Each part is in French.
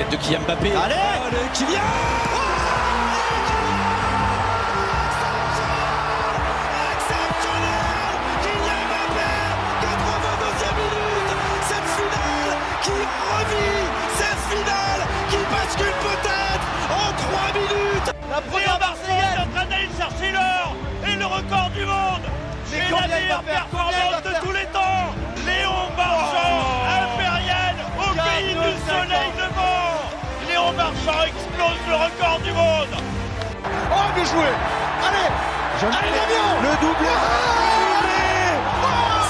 Tête de Kylian Mbappé. Allez, Allez Kylian Exceptionnel Kylian Mbappé 82e minute Cette finale qui revit Cette finale qui bascule peut-être en 3 minutes La première est en train d'aller chercher l'or et le record du monde. C'est la meilleure performance Explose le record du monde. Oh, bien joué. Allez Allez, Damien Le doublé Allez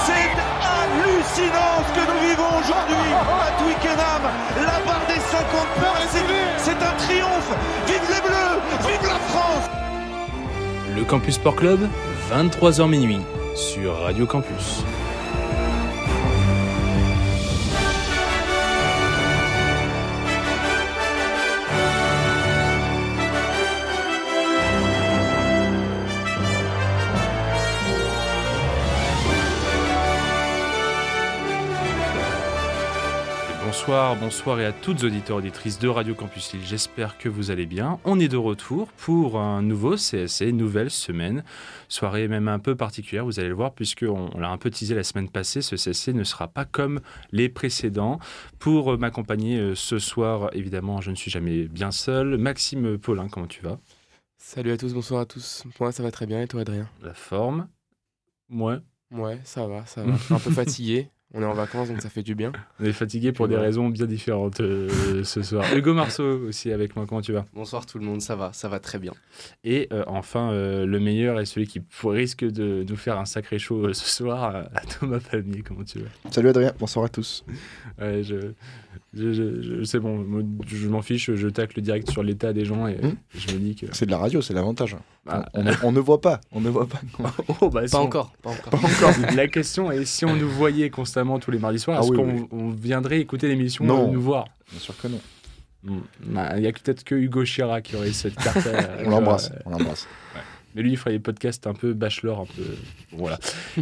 C'est hallucinant ce que nous vivons aujourd'hui. À Twickenham La barre des 50 points, c'est- c'est un triomphe. Vive les Bleus. Vive la France. Le Campus Sport Club, 23h minuit, sur Radio Campus. Bonsoir, bonsoir et à toutes auditeurs auditrices de Radio Campus Lille. J'espère que vous allez bien. On est de retour pour un nouveau CSC, nouvelle semaine, soirée même un peu particulière, vous allez le voir, puisqu'on on l'a un peu teasé la semaine passée, ce CSC ne sera pas comme les précédents. Pour m'accompagner euh, ce soir, évidemment, je ne suis jamais bien seul. Maxime Paulin, comment tu vas? Salut à tous, bonsoir à tous. Moi, ça va très bien et toi, Adrien? La forme? Moi Ouais, ça va, ça va. Je suis un peu fatigué. On est en vacances, donc ça fait du bien. On est fatigué pour des raisons bien différentes euh, ce soir. Hugo Marceau aussi avec moi, comment tu vas? Bonsoir tout le monde, ça va, ça va très bien. Et euh, enfin, euh, le meilleur et celui qui risque de nous faire un sacré show euh, ce soir, euh, à Thomas Palmier, comment tu vas? Salut Adrien, bonsoir à tous. Ouais, je, je, je- je- C'est bon, je m'en fiche, je tacle direct sur l'état des gens et Hmm. je me dis que... C'est de la radio, c'est l'avantage. Ah, On, on- on ne voit pas, on ne voit pas. oh, bah, si Pas on- encore, pas encore. Pas encore. La question est, si on nous voyait constamment tous les mardis soirs, Ah est-ce oui, qu'on oui. viendrait écouter l'émission euh, nous voir? Bien sûr que non. Hmm. Bah, Il y a peut-être que Hugo Chirac qui aurait cette carte. euh, On l'embrasse, on l'embrasse. Mais lui, il ferait des podcasts un peu bachelor, un peu. Voilà.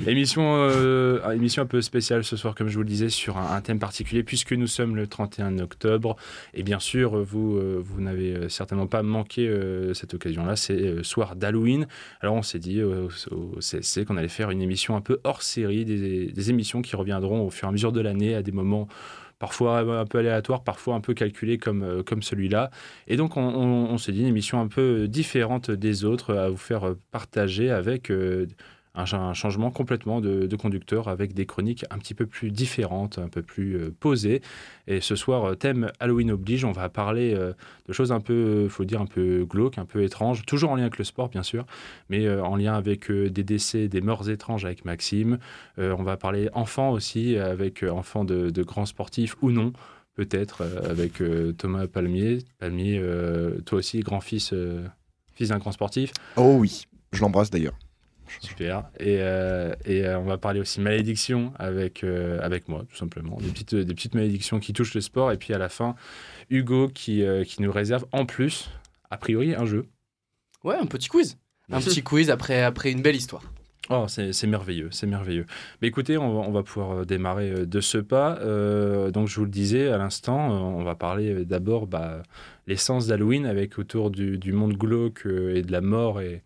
émission, euh, émission un peu spéciale ce soir, comme je vous le disais, sur un, thème particulier, puisque nous sommes le 31 octobre. Et bien sûr, vous, euh, vous n'avez euh, certainement pas manqué cette occasion-là. C'est soir d'Halloween. Alors, on s'est dit au, au CSC qu'on allait faire une émission un peu hors série, des, des émissions qui reviendront au fur et à mesure de l'année à des moments parfois un peu aléatoires, parfois un peu calculés comme, euh, celui-là. Et donc, on, on- on s'est dit une émission un peu différente des autres à vous faire partager avec euh, un, changement complètement de, conducteur, avec des chroniques un petit peu plus différentes, un peu plus euh, posées. Et ce soir, euh, thème Halloween oblige, on va parler euh, de choses un peu, faut dire, un peu glauques, un peu étranges, toujours en lien avec le sport, bien sûr, mais en lien avec des décès, des morts étranges avec Maxime. On va parler enfants aussi, avec enfants de, de grands sportifs ou non peut-être avec Thomas Palmier. Palmier, toi aussi, grand-fils euh, fils d'un grand sportif. Oh oui, je l'embrasse d'ailleurs. Super. Et, euh, et euh, on va parler aussi malédiction avec, euh, avec moi, tout simplement. Des petites, des petites malédictions qui touchent le sport. Et puis à la fin, Hugo qui, euh, qui nous réserve en plus, a priori, un jeu. Ouais, un petit quiz. Un petit quiz après, après une belle histoire. Oh, c'est c'est merveilleux, c'est merveilleux. Mais écoutez, on va, on va pouvoir démarrer de ce pas. Euh, donc, je vous le disais à l'instant, on va parler d'abord bah, l'essence d'Halloween avec autour du, du monde glauque et de la mort et,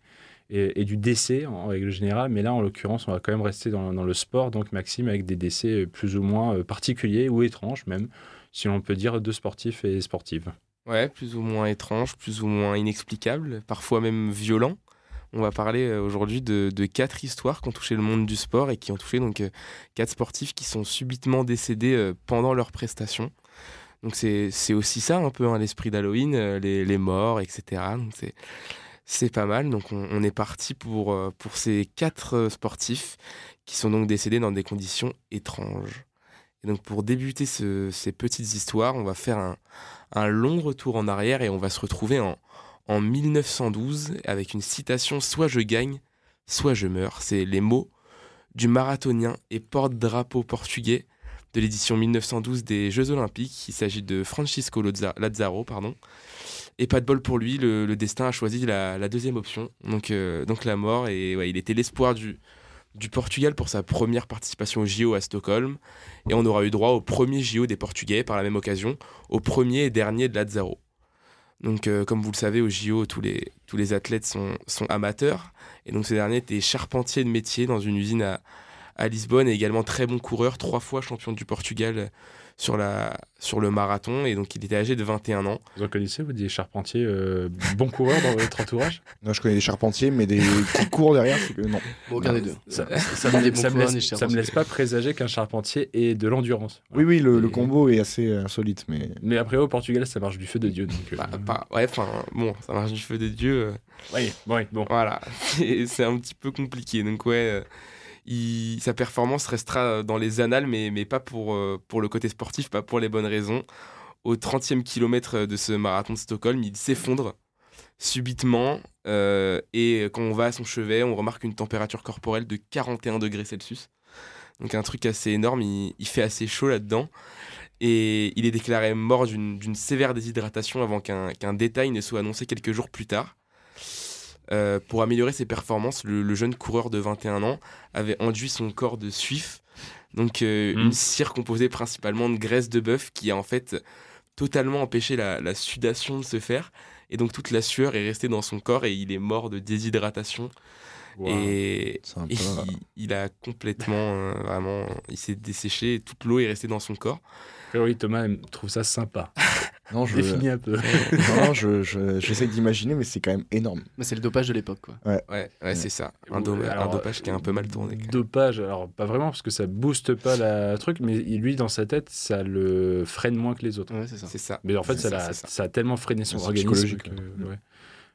et, du décès en règle générale. Mais là, en l'occurrence, on va quand même rester dans, le sport. Donc, Maxime, avec des décès plus ou moins euh, particuliers ou étranges même, si on peut dire, de sportifs et sportives. Ouais, plus ou moins étrange, plus ou moins inexplicable, parfois même violent. On va parler euh, aujourd'hui de, quatre histoires qui ont touché le monde du sport et qui ont touché donc euh, quatre sportifs qui sont subitement décédés pendant leur prestation. Donc c'est aussi ça un peu hein, l'esprit d'Halloween, les, les morts, etc. Donc c'est pas mal. Donc on, est parti pour, euh, pour ces quatre euh, sportifs qui sont donc décédés dans des conditions étranges. Et donc pour débuter ce- ces petites histoires, on va faire un, un long retour en arrière et on va se retrouver en, en 1912 avec une citation Soit je gagne, soit je meurs. C'est les mots du marathonien et porte-drapeau portugais de l'édition 1912 des Jeux Olympiques. Il s'agit de Francisco Lazzaro. Pardon. Et pas de bol pour lui, le, destin a choisi la, deuxième option, donc, euh, donc la mort. Et il était l'espoir du, Portugal pour sa première participation au JO à Stockholm. Et on aura eu droit au premier JO des Portugais par la même occasion, au premier et dernier de Lazzaro. Donc, euh, comme vous le savez, au JO, tous les, athlètes sont, sont amateurs. Et donc, ce dernier était charpentier de métier dans une usine à, à Lisbonne et également très bon coureur, trois fois champion du Portugal sur, la, sur le marathon. Et donc, il était âgé de 21 ans. Vous en connaissez, vous, des charpentiers euh, bons coureurs dans votre entourage? Non, je connais des charpentiers, mais des qui courent derrière, c'est que non. Bon, aucun des deux. Ça, ça me, ça coureurs, laisse, ça me laisse pas présager qu'un charpentier ait de l'endurance. Oui, oui, le, combo est assez insolite, mais Mais après, au Portugal, ça marche du feu de Dieu. Donc, euh, Bah, pas- ouais, enfin, bon, ça marche du feu de Dieu. euh, oui, oui, bon. Voilà, c'est un petit peu compliqué. Donc ouais, euh, sa performance restera dans les annales, mais, pas pour, euh, pour le côté sportif, pas pour les bonnes raisons. Au 30e kilomètre de ce marathon de Stockholm, il s'effondre subitement. euh, et quand on va à son chevet, on remarque une température corporelle de 41 degrés Celsius. Donc un truc assez énorme, il, fait assez chaud là-dedans. Et il est déclaré mort d'une sévère déshydratation avant qu'un détail ne soit annoncé quelques jours plus tard. Euh, pour améliorer ses performances, le, le jeune coureur de 21 ans avait enduit son corps de suif, donc euh, Mm. une cire composée principalement de graisse de bœuf qui a en fait totalement empêché la, la sudation de se faire. Et donc toute la sueur est restée dans son corps et il est mort de déshydratation. Wow. Et, peu. il, il a complètement, euh, vraiment, il s'est desséché et toute l'eau est restée dans son corps. A priori, Thomas trouve ça sympa. Non, je. Définis un peu. Non, je, je- j'essaie d'imaginer, mais c'est quand même énorme. Mais c'est le dopage de l'époque, quoi. Ouais, ouais, c'est ça. Un, do- Ouais, un alors, dopage qui est un peu mal tourné. Dopage, alors pas vraiment, parce que ça booste pas la truc, mais lui, dans sa tête, ça le freine moins que les autres. Ouais, c'est ça. C'est ça. Mais en fait, ça, ça, l'a- c'est ça. ça a tellement freiné son organisme. psychologique, que- ouais,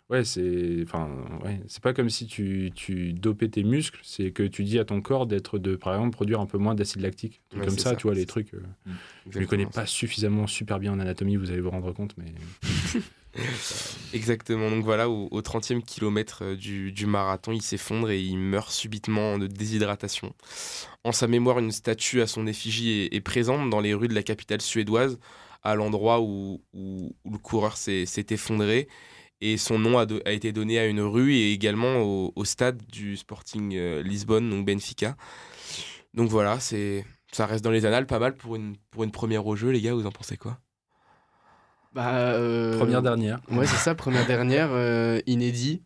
Ouais, c'est enfin, ouais, c'est pas comme si tu, tu dopais tes muscles, c'est que tu dis à ton corps d'être de, par exemple, produire un peu moins d'acide lactique. Ouais, comme ça, ça, tu vois, les trucs. euh, je ne connais pas suffisamment super bien en anatomie, vous allez vous rendre compte, mais. Exactement. Donc voilà, au, au 30e kilomètre euh, du, du marathon, il s'effondre et il meurt subitement de déshydratation. En sa mémoire, une statue à son effigie est, est présente dans les rues de la capitale suédoise, à l'endroit où, où- où le coureur s'est effondré. Et son nom a, do- a été donné à une rue et également au, au stade du Sporting euh, Lisbonne, donc Benfica. Donc voilà, c'est ça reste dans les annales, pas mal pour une, pour une première au jeu, les gars, vous en pensez quoi? Bah, euh, Première dernière. Ouais, c'est ça, première dernière, euh, inédit.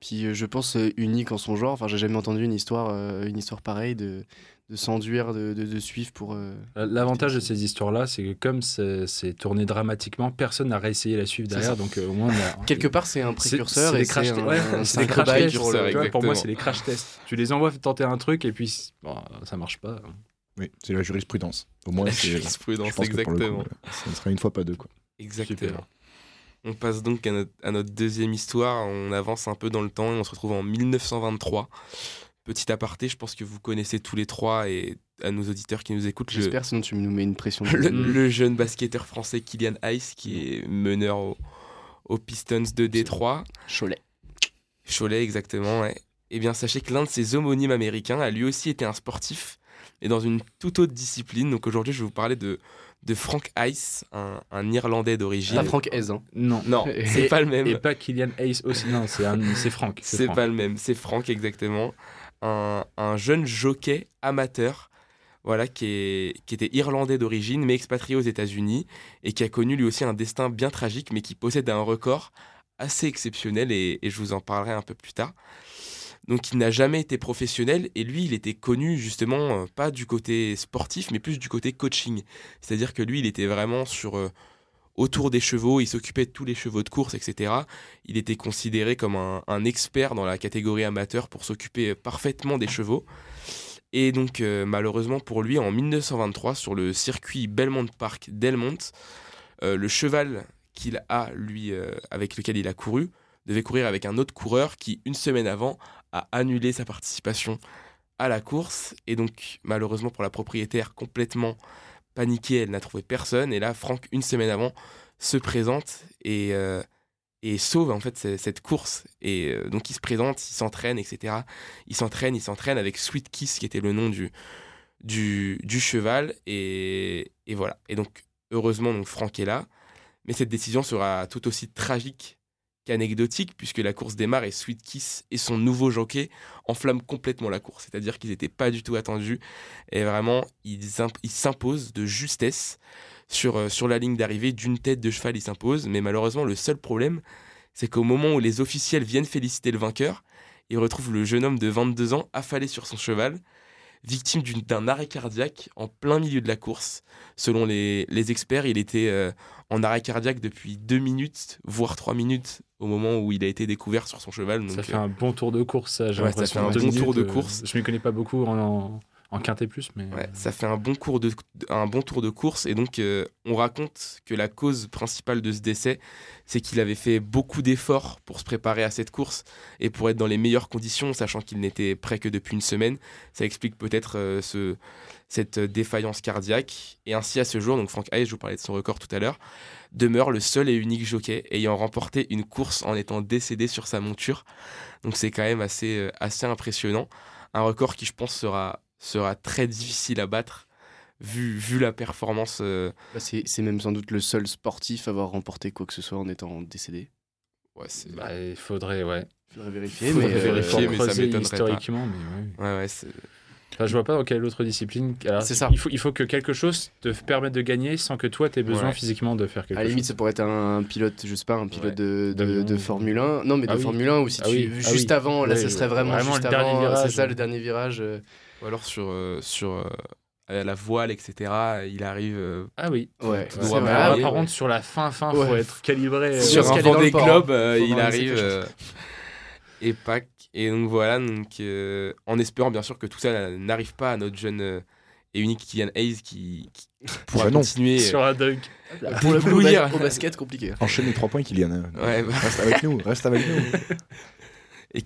Puis euh, je pense unique en son genre. Enfin, j'ai jamais entendu une histoire, euh, une histoire pareille de, de s'enduire de, de, de suivre pour. euh, L'avantage de ces histoires-là, c'est que comme c'est tourné dramatiquement, personne n'a réessayé la suivre derrière, donc euh, au moins on a- Quelque part, c'est un précurseur c'est et des crash un, Ouais, un des crash tests. pour le- précurseur, Tu vois, pour moi, exactement. c'est les crash tests. Tu les envoies tenter un truc et puis bon, ça marche pas. Oui, c'est la jurisprudence. Au moins, La c'est. jurisprudence, je pense que pour le coup, exactement. ça ne sera une fois pas deux, quoi. Exactement. Super. On passe donc à notre, à notre deuxième histoire. On avance un peu dans le temps et on se retrouve en 1923. Petit aparté, je pense que vous connaissez tous les trois et à nos auditeurs qui nous écoutent, le, J'espère, sinon tu nous mets une pression. le, le jeune basketteur français Kylian Ice qui est meneur au- aux Pistons de Détroit. Cholet. Cholet, exactement, ouais. Eh bien, sachez que l'un de ses homonymes américains a lui aussi été un sportif, et dans une toute autre discipline. Donc aujourd'hui, je vais vous parler de, de Frank Ice, un, un Irlandais d'origine. Pas Franck Hez. Hein. Non. Non, c'est pas le même. Et pas Kylian Ace aussi, non, c'est un- c'est pas le même, c'est Franck exactement. Un, un jeune jockey amateur voilà, qui, était irlandais d'origine mais expatrié aux États-Unis et qui a connu lui aussi un destin bien tragique mais qui possède un record assez exceptionnel et, et je vous en parlerai un peu plus tard. Donc il n'a jamais été professionnel et lui il était connu justement euh, pas du côté sportif mais plus du côté coaching. C'est-à-dire que lui il était vraiment sur euh, autour des chevaux, il s'occupait de tous les chevaux de course etc il était considéré comme un, expert dans la catégorie amateur pour s'occuper parfaitement des chevaux. Et donc, euh, malheureusement pour lui, en 1923, sur le circuit Belmont Park d'Elmont, euh, le cheval qu'il a, lui, euh, avec lequel il a couru, devait courir avec un autre coureur qui, une semaine avant, a annulé sa participation à la course. Et donc, malheureusement pour la propriétaire, complètement paniquée, elle n'a trouvé personne. Et là, Franck, une semaine avant, se présente et, euh, et sauve en fait ce- cette course. Et euh, donc il se présente, il s'entraîne, etc. Il s'entraîne, il s'entraîne avec Sweet Kiss, qui était le nom du, du, du cheval. Et, et voilà. Et donc, heureusement, donc, Franck est là. Mais cette décision sera tout aussi tragique qu'anecdotique, puisque la course démarre et Sweet Kiss et son nouveau jockey enflamment complètement la course. C'est-à-dire qu'ils n'étaient pas du tout attendus. Et vraiment, ils, s'imposent de justesse sur, euh, sur la ligne d'arrivée. D'une tête de cheval, ils s'imposent. Mais malheureusement, le seul problème, c'est qu'au moment où les officiels viennent féliciter le vainqueur, ils retrouvent le jeune homme de 22 ans affalé sur son cheval victime d'un arrêt cardiaque en plein milieu de la course. Selon les, experts, il était euh, en arrêt cardiaque depuis deux minutes, voire trois minutes, au moment où il a été découvert sur son cheval. ça fait un bon tour de course, ça. Ouais, ça fait un bon tour de course. je ne m'y connais pas beaucoup en, en quintet plus. Mais... Ouais, ça fait un bon, cours de, un bon tour de course. Et donc, euh, on raconte que la cause principale de ce décès, c'est qu'il avait fait beaucoup d'efforts pour se préparer à cette course et pour être dans les meilleures conditions, sachant qu'il n'était prêt que depuis une semaine. Ça explique peut-être euh, ce, cette défaillance cardiaque. Et ainsi, à ce jour, donc Frank Hayes, je vous parlais de son record tout à l'heure, demeure le seul et unique jockey ayant remporté une course en étant décédé sur sa monture. Donc, c'est quand même assez, euh, assez impressionnant. Un record qui, je pense, sera sera très difficile à battre vu, vu la performance. Euh, bah, c'est même sans doute le seul sportif à avoir remporté quoi que ce soit en étant décédé. Ouais, bah, il faudrait, ouais. faudrait vérifier, mais, vérifier, mais ça m'étonnerait historiquement, Mais ouais. ouais, ouais Enfin, je vois pas dans quelle autre discipline. C'est ça. Il faut, il faut que quelque chose te permette de gagner sans que toi tu aies besoin physiquement de faire quelque chose. À la limite, ça pourrait être un, pilote, je sais pas, un pilote de, de, Formule 1. Non, mais de ah Formule 1 ou si ah tu. Ah juste avant, là, ça serait vraiment, juste avant. C'est ça, le dernier virage. Euh. Ou alors sur, euh, sur euh, la voile, etc. Il arrive. Euh, ah oui. Ouais. par contre, sur la fin, fin, faut être calibré. Sur un Vendée Globe, il arrive. et Pac. Et donc voilà, donc, en espérant bien sûr que tout ça n'arrive pas à notre jeune et unique Kylian Hayes qui, pourra continuer sur un dunk. Pour le au basket, compliqué. Enchaîne les trois points, Kylian. Ouais, bah. Reste avec nous, reste avec nous. et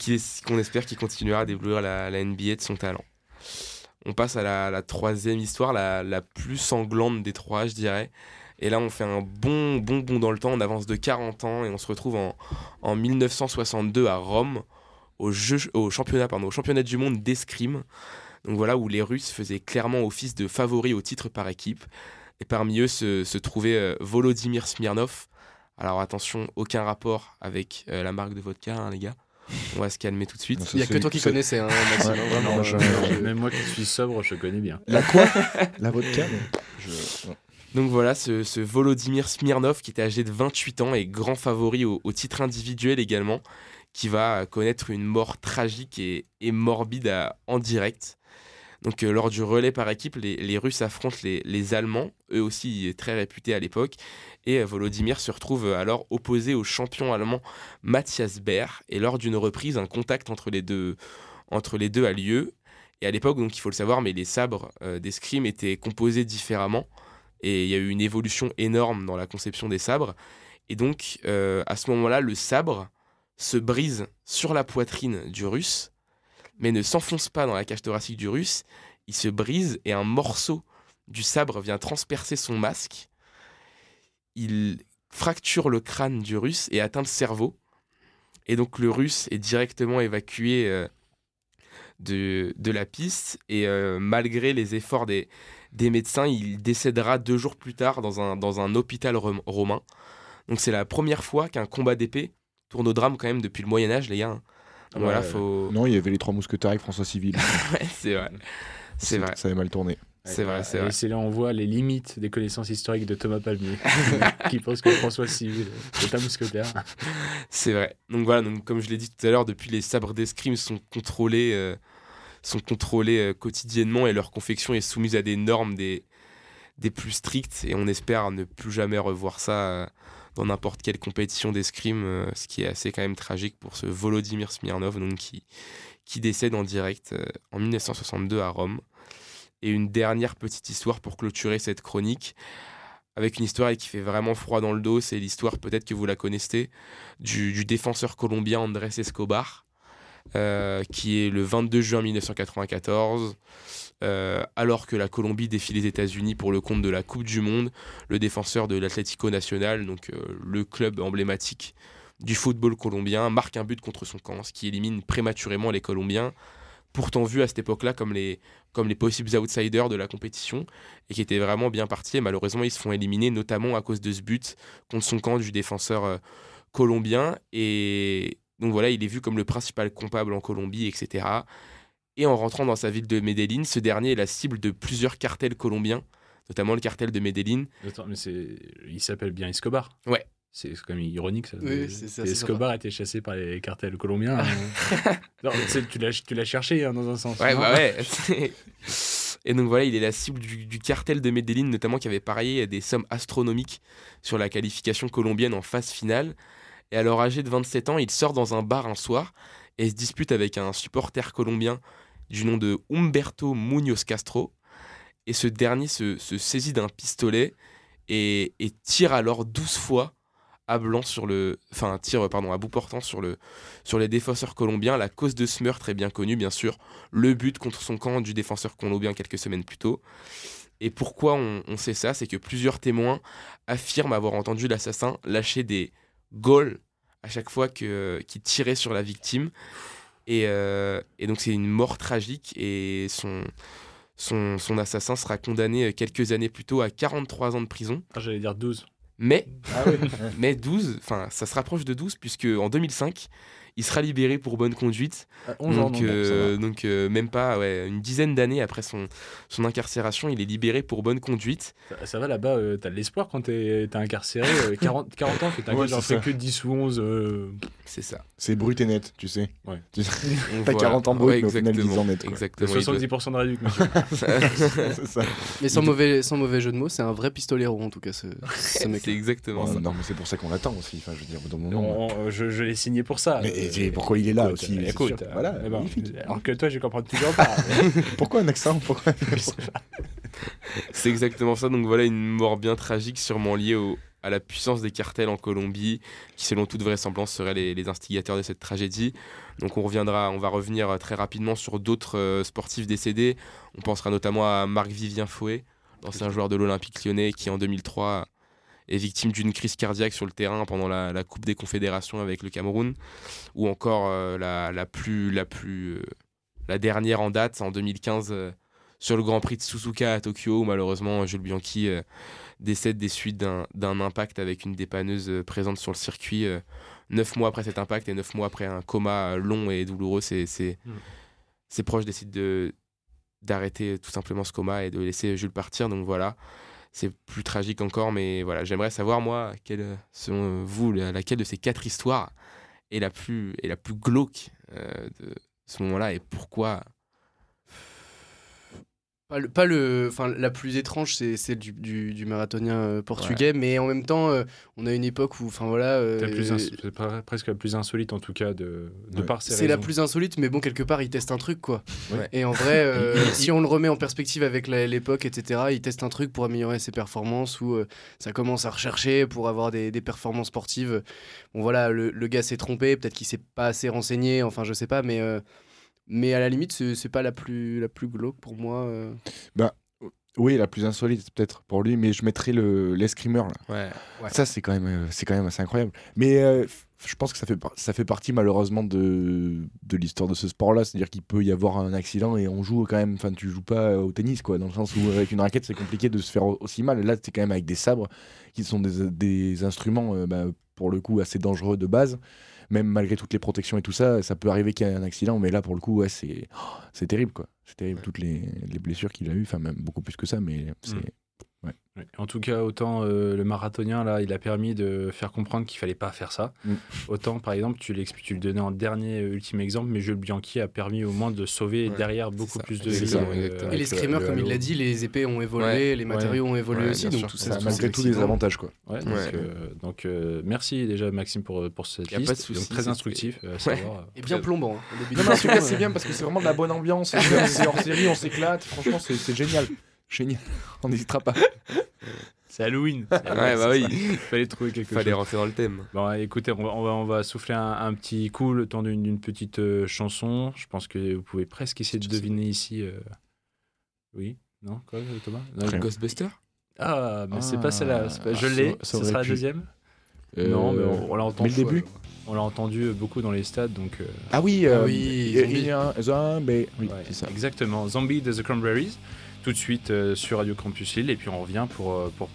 qu'on espère qu'il continuera à déblouir la, la NBA de son talent. On passe à la, troisième histoire, la, plus sanglante des trois, je dirais. Et là, on fait un bon, bon bond dans le temps, on avance de 40 ans et on se retrouve en, 1962 à Rome, au, au, championnat, pardon, au du monde d'escrime. Donc voilà, où les Russes faisaient clairement office de favoris au titre par équipe. Et parmi eux se, trouvait euh, Volodymyr Smirnov. Alors attention, aucun rapport avec euh, la marque de vodka, hein, les gars. On va se calmer tout de suite. Il n'y a que toi qui connaissais, hein, Maxime. Euh, même moi qui suis sobre, je connais bien. La quoi? La vodka Donc voilà, ce, Volodymyr Smirnov qui était âgé de 28 ans et grand favori au, titre individuel également, qui va connaître une mort tragique et, morbide en direct. Donc euh, lors du relais par équipe, les, Russes affrontent les, les, Allemands, eux aussi très réputés à l'époque, et Volodymyr se retrouve alors opposé au champion allemand Matthias Baer. Et lors d'une reprise, un contact entre les deux, entre les deux a lieu. Et à l'époque, donc il faut le savoir, mais les sabres euh, d'escrime étaient composés différemment. Et il y a eu une évolution énorme dans la conception des sabres. Et donc, euh, à ce moment-là, le sabre se brise sur la poitrine du russe, mais ne s'enfonce pas dans la cage thoracique du russe. Il se brise et un morceau du sabre vient transpercer son masque il fracture le crâne du russe et atteint le cerveau. Et donc le russe est directement évacué euh, de, de, la piste. Et euh, malgré les efforts des, des, médecins, il décédera deux jours plus tard dans un, dans un hôpital romain. Donc c'est la première fois qu'un combat d'épée tourne au drame quand même depuis le Moyen Âge, les gars. Hein. voilà, faut... Non, il y avait les trois mousquetaires avec François Civil. c'est vrai. C'est vrai. Ça avait mal tourné. C'est vrai, c'est vrai. c'est là où on voit les limites des connaissances historiques de Thomas Palmier, qui pense que François Civil est un mousquetaire. C'est vrai. Donc voilà, donc, comme je l'ai dit tout à l'heure, depuis les sabres d'escrime sont contrôlés, euh, sont contrôlés euh, quotidiennement et leur confection est soumise à des normes des, des plus strictes. Et on espère ne plus jamais revoir ça euh, dans n'importe quelle compétition d'escrime, ce qui est assez quand même tragique pour ce Volodymyr Smirnov, donc, qui, qui décède en direct en 1962 à Rome. Et une dernière petite histoire pour clôturer cette chronique, avec une histoire qui fait vraiment froid dans le dos. C'est l'histoire, peut-être que vous la connaissez, du, défenseur colombien Andrés Escobar, euh, qui est le 22 juin 1994. Euh, alors que la Colombie défie les États-Unis pour le compte de la Coupe du Monde, le défenseur de l'Atlético Nacional, donc euh, le club emblématique du football colombien, marque un but contre son camp, ce qui élimine prématurément les Colombiens pourtant vus à cette époque-là comme les, comme les possibles outsiders de la compétition et qui étaient vraiment bien partis. Et malheureusement, ils se font éliminer, notamment à cause de ce but contre son camp du défenseur euh, colombien. Et donc voilà, il est vu comme le principal comptable en Colombie, etc. Et en rentrant dans sa ville de Medellín, ce dernier est la cible de plusieurs cartels colombiens, notamment le cartel de Medellín. Attends, mais il s'appelle bien Escobar. Ouais. C'est quand même ironique ça. Oui, Escobar a été chassé par les cartels colombiens. hein. Non, tu l'as, tu l'as cherché hein, dans un sens. Ouais, bah ouais. Et donc voilà, il est la cible du, du cartel de Medellín, notamment qui avait parié des sommes astronomiques sur la qualification colombienne en phase finale. Et alors, âgé de 27 ans, il sort dans un bar un soir et se dispute avec un supporter colombien du nom de Humberto Muñoz Castro. Et ce dernier se, se saisit d'un pistolet et, et tire alors 12 fois à blanc sur le. Enfin, tire, pardon, à bout portant sur, le, sur les défenseurs colombiens. La cause de ce meurtre est bien connue, bien sûr le but contre son camp du défenseur colombien quelques semaines plus tôt. Et pourquoi on, sait ça? C'est que plusieurs témoins affirment avoir entendu l'assassin lâcher des goals à chaque fois que- qu'il tirait sur la victime. Et, euh, et donc c'est une mort tragique et son, son, son assassin sera condamné quelques années plus tôt à 43 ans de prison. Ah, J'allais dire 12. Mais, Ah oui. mais 12, enfin ça se rapproche de 12 puisque en 2005, il sera libéré pour bonne conduite 11 ans, donc, donc, euh, donc euh, même pas ouais, une dizaine d'années après son, son incarcération, il est libéré pour bonne conduite. ça, ça va là-bas, euh, t'as de l'espoir quand t'es, t'es incarcéré. euh, 40, 40 ans, que t'as Ouais, fait que 10 ou 11. euh, C'est ça. C'est brut et net, tu sais. Ouais. T'as voilà. 40 ans brut, Ouais, mais au final 10 ans net. quoi. Exactement. il doit- 70% de réduction. c'est ça. Mais sans mauvais, sans mauvais jeu de mots, c'est un vrai pistolero en tout cas, ce, ce mec. C'est exactement Ouais, ça. non, mais c'est pour ça qu'on l'attend aussi. Enfin, je veux dire, au bout d'un moment. On- on- je, je l'ai signé pour ça. Mais et pourquoi il est là écoute, aussi c'est Écoute, sûr. euh, Voilà, eh ben, magnifique. alors que toi, je comprends toujours pas. Pourquoi un accent Pourquoi C'est exactement ça. Donc voilà une mort bien tragique, sûrement liée au- à la puissance des cartels en Colombie, qui selon toute vraisemblance seraient les, les instigateurs de cette tragédie. Donc on reviendra, on va revenir euh, très rapidement sur d'autres euh, sportifs décédés. On pensera notamment à Marc-Vivien Fouet, l'ancien joueur de l'Olympique lyonnais, qui en 2003 est victime d'une crise cardiaque sur le terrain pendant la, la Coupe des Confédérations avec le Cameroun, ou encore euh, la, la plus, la plus, euh, la dernière en date en 2015 euh, sur le Grand Prix de Suzuka à Tokyo, où malheureusement Jules Bianchi décède des suites d'un impact avec une dépanneuse présente sur le circuit. neuf mois après cet impact et neuf mois après un coma long et douloureux, c'est Mm. ses proches décident de d'arrêter tout simplement ce coma et de laisser Jules partir. Donc voilà, c'est plus tragique encore, mais voilà, j'aimerais savoir moi, quelle, selon vous, la- laquelle de ces quatre histoires est la plus, est la plus glauque euh, de ce moment-là et pourquoi Pas le, pas le, enfin la plus étrange, c'est celle du, du, du marathonien euh, portugais, mais en même temps, euh, on a une époque où, enfin voilà, euh, C'est plus presque la plus insolite en tout cas de, de Ouais. par c'est la plus insolite, mais bon quelque part, il teste un truc quoi. Ouais. Et en vrai, euh, si on le remet en perspective avec l'époque, etc., il teste un truc pour améliorer ses performances ou euh, ça commence à rechercher pour avoir des, des performances sportives. Bon voilà, le, le gars s'est trompé, peut-être qu'il s'est pas assez renseigné, enfin je sais pas, mais euh, mais à la limite, c'est c'est pas la plus la plus glauque pour moi. euh. Oui, la plus insolite peut-être pour lui, mais je mettrais le l'escrimeur là. Ouais. Ouais. Ça c'est quand même euh, c'est quand même assez incroyable. Mais euh, je pense que ça fait ça fait partie malheureusement de de l'histoire de ce sport-là, c'est-à-dire qu'il peut y avoir un accident et on joue quand même. Enfin, tu joues pas au tennis quoi, dans le sens où avec une raquette c'est compliqué de se faire au- aussi mal. Là, c'est quand même avec des sabres qui sont des, des instruments euh, bah, pour le coup assez dangereux de base. Même malgré toutes les protections et tout ça, ça peut arriver qu'il y ait un accident, mais là pour le coup, ouais, c'est oh, terrible quoi. C'est terrible toutes les, les blessures qu'il a eues, enfin même beaucoup plus que ça, mais c'est Ouais. En tout cas, autant euh, le marathonien, là, il a permis de faire comprendre qu'il fallait pas faire ça. Mm. Autant, par exemple, tu, le donnais en dernier euh, ultime exemple, mais Jules Bianchi a permis au moins de sauver Ouais, derrière beaucoup ça. plus de vies. euh. Et les screamers, le comme il l'a dit, les épées ont évolué, Ouais. les matériaux ont évolué Ouais, aussi, donc sûr. tout ça tous malgré des accidents. avantages quoi. Ouais, donc, euh, euh, merci déjà Maxime pour, pour cette liste. pas de souci, donc, très instructif. Et bien plombant. hein, c'est bien parce que c'est vraiment de la bonne ambiance. C'est hors série, on s'éclate. Franchement, c'est génial. Génial. On n'hésitera pas. C'est Halloween. Ouais, bah oui. Il fallait trouver quelque Fallait chose. rentrer dans le thème. Bon, écoutez, on va, on va, on va souffler un, un petit coup le temps d'une petite euh, chanson. Je pense que vous pouvez presque essayer de deviner ici. euh, Oui Non Quoi, Thomas? Non. Ghostbuster? Ah, mais c'est Ah, pas celle-là. c'est pas- Je l'ai. ça Ce sera la deuxième? Euh, Non, mais on, on l'a entendu. mais le début? On l'a entendu beaucoup dans les stades, donc. euh, Ah oui, euh, Ah oui, Zombie. zombie. Oui, ouais, c'est ça. Exactement. Zombie de The Cranberries. Tout de suite euh, sur Radio Campus Lille. Et puis on revient pour, euh, pour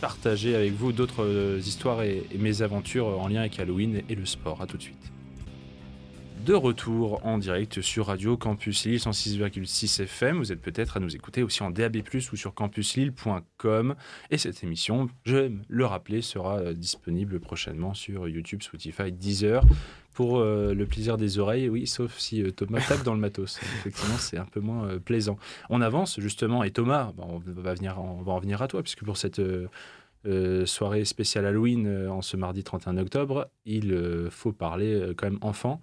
partager avec vous d'autres histoires et, et mésaventures en lien avec Halloween et le sport. A tout de suite de retour en direct sur Radio Campus Lille 106,6 FM. Vous êtes peut-être à nous écouter aussi en DAB+, ou sur campuslille.com. Et cette émission, j'aime le rappeler, sera euh, disponible prochainement sur YouTube, Spotify, Deezer, pour euh, le plaisir des oreilles, oui, sauf si euh, Thomas tape dans le matos. Effectivement, c'est un peu moins plaisant. On avance justement, et Thomas, on, va venir, on va en venir à toi, puisque pour cette... soirée spéciale Halloween en ce mardi 31 octobre, il faut parler quand même enfant.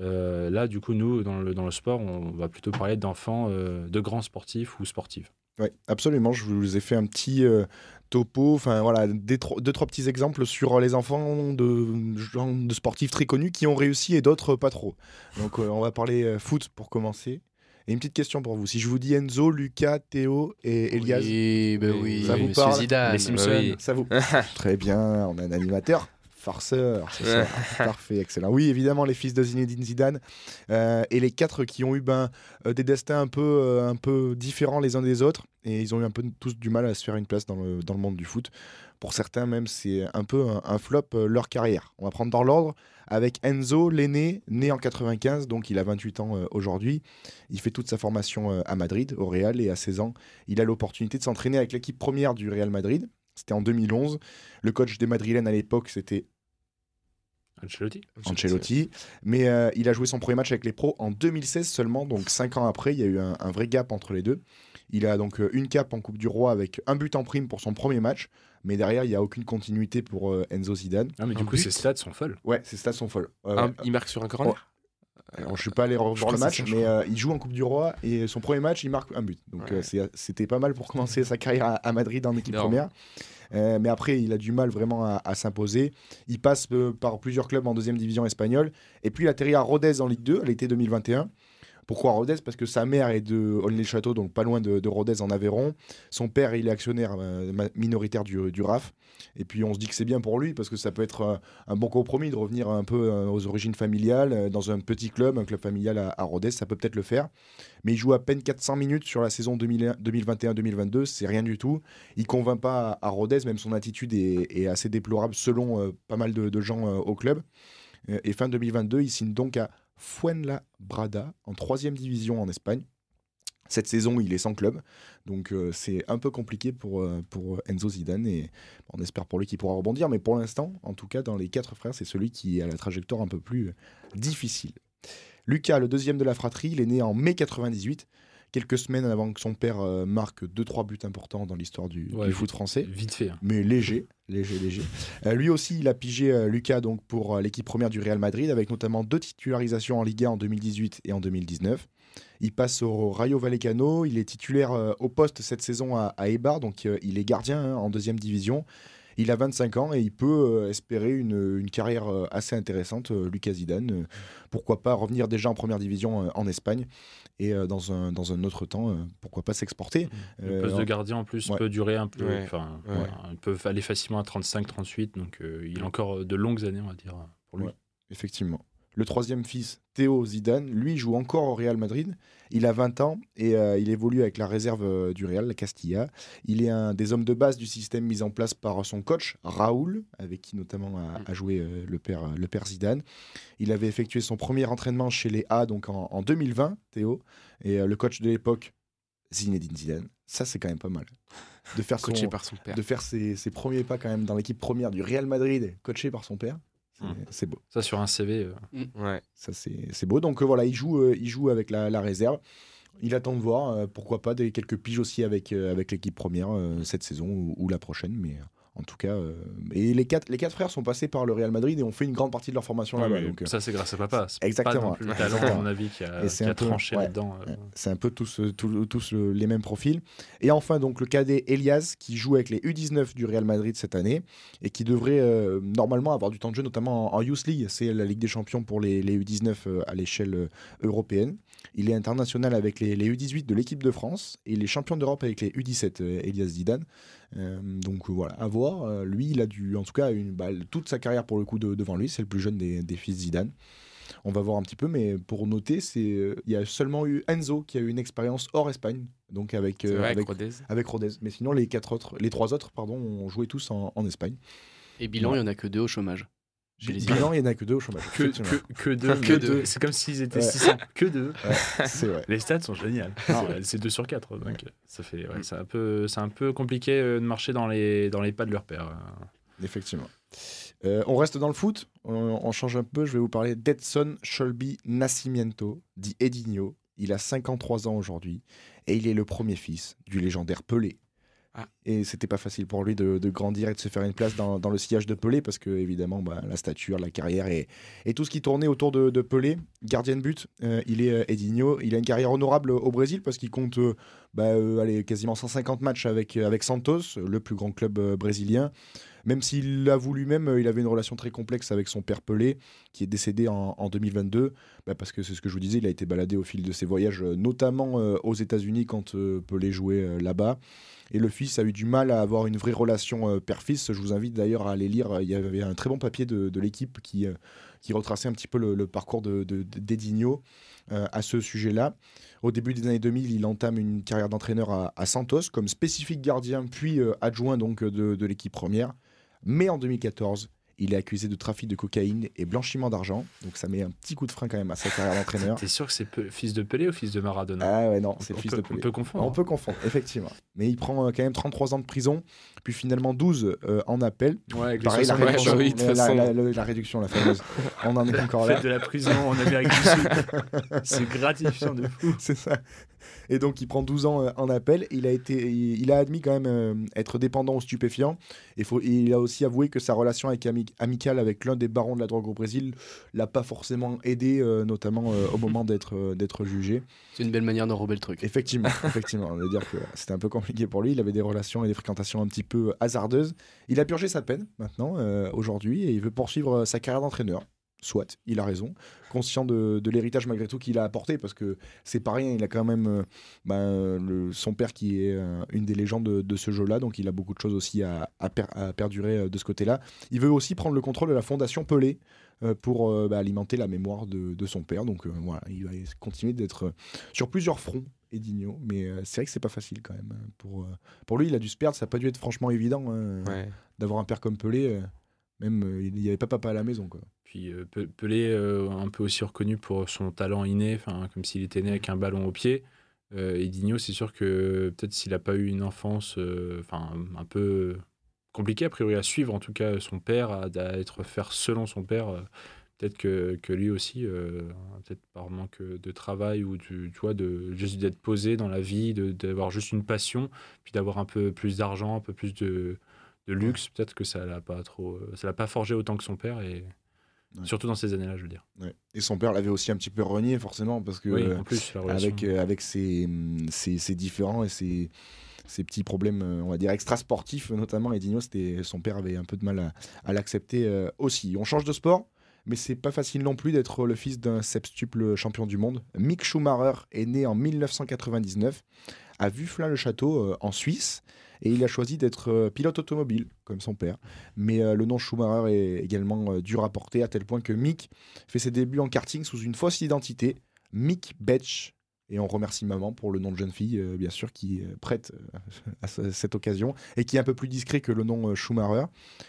Euh, là, du coup, nous, dans le, sport, on va plutôt parler d'enfants, euh, de grands sportifs ou sportives. Oui, absolument. Je vous ai fait un petit euh, topo, enfin voilà, deux, trois petits exemples sur les enfants de, de sportifs très connus qui ont réussi et d'autres pas trop. Donc, on va parler foot pour commencer. Et une petite question pour vous. Si je vous dis Enzo, Lucas, Théo et Elias, oui, ben oui, ça vous parle Zidane, les Simpsons, ça vous Très bien, on a un animateur farceur, c'est ça. Parfait, excellent. Oui, évidemment, les fils de Zinedine Zidane euh, et les quatre qui ont eu ben, euh, des destins un peu, euh, un peu différents les uns des autres et ils ont eu un peu tous du mal à se faire une place dans le, dans le monde du foot. Pour certains, même, c'est un peu un, flop leur carrière. On va prendre dans l'ordre avec Enzo, l'aîné, né en 95, donc il a 28 ans aujourd'hui. Il fait toute sa formation à Madrid, au Real, et à 16 ans, il a l'opportunité de s'entraîner avec l'équipe première du Real Madrid. C'était en 2011. Le coach des Madrilènes à l'époque, c'était Ancelotti. Ancelotti. Mais euh, il a joué son premier match avec les pros en 2016 seulement, donc 5 ans après, il y a eu un, vrai gap entre les deux. Il a donc euh, une cape en Coupe du Roi avec un but en prime pour son premier match, mais derrière, il n'y a aucune continuité pour euh, Enzo Zidane. Ah, mais du coup, ses stats sont folles. Ouais, ses stats sont folles. il marque sur un corner? Alors, je suis pas allé revoir le match, mais il joue en Coupe du Roi et son premier match, il marque un but. Donc c'était pas mal pour commencer sa carrière à, Madrid en équipe première. Euh, mais après, il a du mal vraiment à, s'imposer. Il passe euh, par plusieurs clubs en deuxième division espagnole. Et puis, il atterrit à Rodez en Ligue 2 à l'été 2021. Pourquoi Rodez? Parce que sa mère est de Aulnay-le-Château, donc pas loin de, Rodez en Aveyron. Son père, il est actionnaire euh, minoritaire du, RAF. Et puis on se dit que c'est bien pour lui parce que ça peut être un bon compromis de revenir un peu aux origines familiales dans un petit club, un club familial à, Rodez, ça peut peut-être le faire. Mais il joue à peine 400 minutes sur la saison 2021-2022, c'est rien du tout. Il convainc pas à, Rodez, même son attitude est, assez déplorable selon euh, pas mal de, gens euh, au club. et fin 2022, il signe donc à Fuenlabrada, en troisième division en Espagne. Cette saison, il est sans club, donc euh, c'est un peu compliqué pour, euh, pour Enzo Zidane et on espère pour lui qu'il pourra rebondir, mais pour l'instant, en tout cas, dans les quatre frères, c'est celui qui a la trajectoire un peu plus difficile. Lucas, le deuxième de la fratrie, il est né en mai 98 quelques semaines avant que son père euh, marque 2-3 buts importants dans l'histoire du, foot français. Vite fait. Hein. Mais léger, léger, léger. Euh, lui aussi, il a pigé euh, Lucas donc, pour l'équipe première du Real Madrid, avec notamment deux titularisations en Liga en 2018 et en 2019. Il passe au Rayo Vallecano, il est titulaire au poste cette saison à, à Eibar, donc il est gardien hein, en deuxième division. Il a 25 ans et il peut espérer une, une carrière assez intéressante, Lucas Zidane. pourquoi pas revenir déjà en première division en Espagne et euh, dans, un, dans un autre temps, euh, pourquoi pas s'exporter. Le poste de gardien en plus peut durer un peu, enfin, il peut aller facilement à 35-38, donc euh, il a encore de longues années, on va dire, pour lui. effectivement. Le troisième fils, Théo Zidane, lui joue encore au Real Madrid. Il a 20 ans et euh, il évolue avec la réserve euh, du Real, la Castilla. Il est un des hommes de base du système mis en place par son coach, Raoul, avec qui notamment a, joué euh, le, père, le père Zidane. Il avait effectué son premier entraînement chez les A donc en, 2020, Théo. Et le coach de l'époque, Zinedine Zidane. Ça, c'est quand même pas mal. De faire, coaché par son père. De faire ses, ses premiers pas quand même dans l'équipe première du Real Madrid, coaché par son père. Mmh. C'est beau. Ça sur un CV. Euh. Ouais. Ça c'est beau. Donc euh, voilà, il joue, euh, il joue avec la, réserve. Il attend de voir, pourquoi pas des quelques piges aussi avec, avec l'équipe première cette saison ou, ou, la prochaine. Mais en tout cas, euh, et les quatre, les quatre frères sont passés par le Real Madrid et ont fait une grande partie de leur formation là-bas. Euh, ça, c'est grâce à papa. Exactement. Pas le talent, à mon avis, qui a, qui a tranché là-dedans. Euh. C'est un peu tous, tous, les mêmes profils. Et enfin, donc, le cadet Elias, qui joue avec les U19 du Real Madrid cette année et qui devrait normalement avoir du temps de jeu, notamment en, Youth League. C'est la Ligue des Champions pour les, les U19 à l'échelle européenne. Il est international avec les, les U18 de l'équipe de France et les champions d'Europe avec les U17, Elias Zidane. Euh, donc voilà, à voir. Euh, lui, il a dû, en tout cas, une, balle toute sa carrière pour le coup devant lui. C'est le plus jeune des, des fils Zidane. On va voir un petit peu, mais pour noter, c'est il y a seulement eu Enzo qui a eu une expérience hors Espagne donc avec, C'est euh, vrai, avec, avec Rodez. avec Rodez. Mais sinon, les, quatre autres, les trois autres pardon, ont joué tous en, en Espagne. Et bilan, il y en a que deux au chômage. Bilan, il n'y en a que deux au chômage. Que, effectivement. que, que deux. Que deux. C'est comme s'ils étaient Ouais. 600. Que deux. Ouais, c'est vrai. Les stats sont géniales. Ah C'est- 2 sur 4. Donc ça fait, ouais, c'est un peu, c'est un peu compliqué euh, de marcher dans les, dans les pas de leur père. euh. Effectivement. Euh, on reste dans le foot, on, on change un peu. Je vais vous parler d'Edson Sholby Nascimento, dit Edinho. Il a 53 ans aujourd'hui et il est le premier fils du légendaire Pelé. Ah. Et c'était pas facile pour lui de, grandir et de se faire une place dans, le sillage de Pelé parce que, évidemment, bah, la stature, la carrière et, tout ce qui tournait autour de, Pelé. Gardien de but, euh, il est euh, Edinho. Il a une carrière honorable au Brésil parce qu'il compte euh, bah, euh, quasiment 150 matchs avec, euh, Santos, le plus grand club euh, brésilien. Même s'il l'avoue lui-même, euh, il avait une relation très complexe avec son père Pelé, qui est décédé en, en 2022, bah, parce que c'est ce que je vous disais, il a été baladé au fil de ses voyages, euh, notamment euh, aux États-Unis quand euh, Pelé jouait euh, là-bas. Et le fils a eu du mal à avoir une vraie relation euh, père-fils. Je vous invite d'ailleurs à aller lire. Il y avait un très bon papier de, l'équipe qui, euh, qui retraçait un petit peu le, parcours de, de, euh, à ce sujet-là. Au début des années 2000, il entame une carrière d'entraîneur à, Santos comme spécifique gardien, puis euh, adjoint donc de l'équipe première. Mais en 2014, il est accusé de trafic de cocaïne et blanchiment d'argent. Donc ça met un petit coup de frein quand même à sa carrière d'entraîneur. T'es sûr que c'est fils de Pelé ou fils de Maradona? Ah ouais, non, c'est fils peut, de Pelé. on peut confondre. On peut confondre, effectivement. Mais il prend euh, quand même 33 ans de prison, puis finalement 12 euh, en appel. Ouais, avec Pareil, la 60 ouais, réduction, oui, de toute la, façon. la- la- la réduction, la fameuse. On en est encore là. Fête de la prison en Amérique du Sud. c'est gratifiant de fou. C'est ça. Et donc, il prend 12 ans euh, en appel. Il a, été, il, il a admis quand même euh, être dépendant aux stupéfiants. Et faut, et il a aussi avoué que sa relation avec ami- amicale avec l'un des barons de la drogue au Brésil l'a pas forcément aidé, euh, notamment au moment d'être d'être jugé. C'est une belle manière d'enrober le truc. Effectivement, effectivement. On veut dire que c'était un peu compliqué pour lui. Il avait des relations et des fréquentations un petit peu hasardeuses. Il a purgé sa peine maintenant, aujourd'hui, et il veut poursuivre sa carrière d'entraîneur. Soit, il a raison. Conscient de, de l'héritage malgré tout qu'il a apporté, parce que c'est pas rien. Il a quand même euh, ben, le- son père qui est euh, une des légendes de, de ce jeu-là, donc il a beaucoup de choses aussi à, à per- à perdurer euh, de ce côté-là. Il veut aussi prendre le contrôle de la fondation Pelé euh, pour euh, bah, alimenter la mémoire de, de son père. Donc voilà, il va continuer d'être sur plusieurs fronts. Edinho, mais c'est vrai que c'est pas facile quand même. hein, Pour, pour lui, il a dû se perdre, ça n'a pas dû être franchement évident hein, Ouais. d'avoir un père comme Pelé. même il n'y avait pas papa à la maison. Quoi. Puis euh, Pe- Pelé, euh, un peu aussi reconnu pour son talent inné, comme s'il était né avec un ballon au pied. Euh, Edinho, c'est sûr que peut-être s'il n'a pas eu une enfance enfin, un peu compliquée, a priori à suivre, en tout cas son père, à, à être faire selon son père, peut-être que, que lui aussi, euh, peut-être par manque de travail ou du, tu vois, de, juste d'être posé dans la vie, d'avoir juste une passion, puis d'avoir un peu plus d'argent, un peu plus de, de luxe, peut-être que ça l'a pas trop, ça l'a pas forgé autant que son père et Ouais. surtout dans ces années-là, je veux dire. Ouais. Et son père l'avait aussi un petit peu renié, forcément, parce que Oui, en plus, la relation. avec, euh, avec ses, hum, ses, ses différents et ses, ses petits problèmes, euh, on va dire, extra-sportifs, notamment, Edinho, c'était, son père avait un peu de mal à, à l'accepter euh, aussi. On change de sport, mais c'est pas facile non plus d'être le fils d'un septuple champion du monde. Mick Schumacher est né en 1999 à Vufflin-le-Château, euh, en Suisse, et il a choisi d'être euh, pilote automobile, comme son père. Mais euh, le nom Schumacher est également euh, dur à porter, à tel point que Mick fait ses débuts en karting sous une fausse identité, Mick Betch. Et on remercie maman pour le nom de jeune fille, euh, bien sûr, qui euh, prête euh, à ce- cette occasion et qui est un peu plus discret que le nom Schumacher.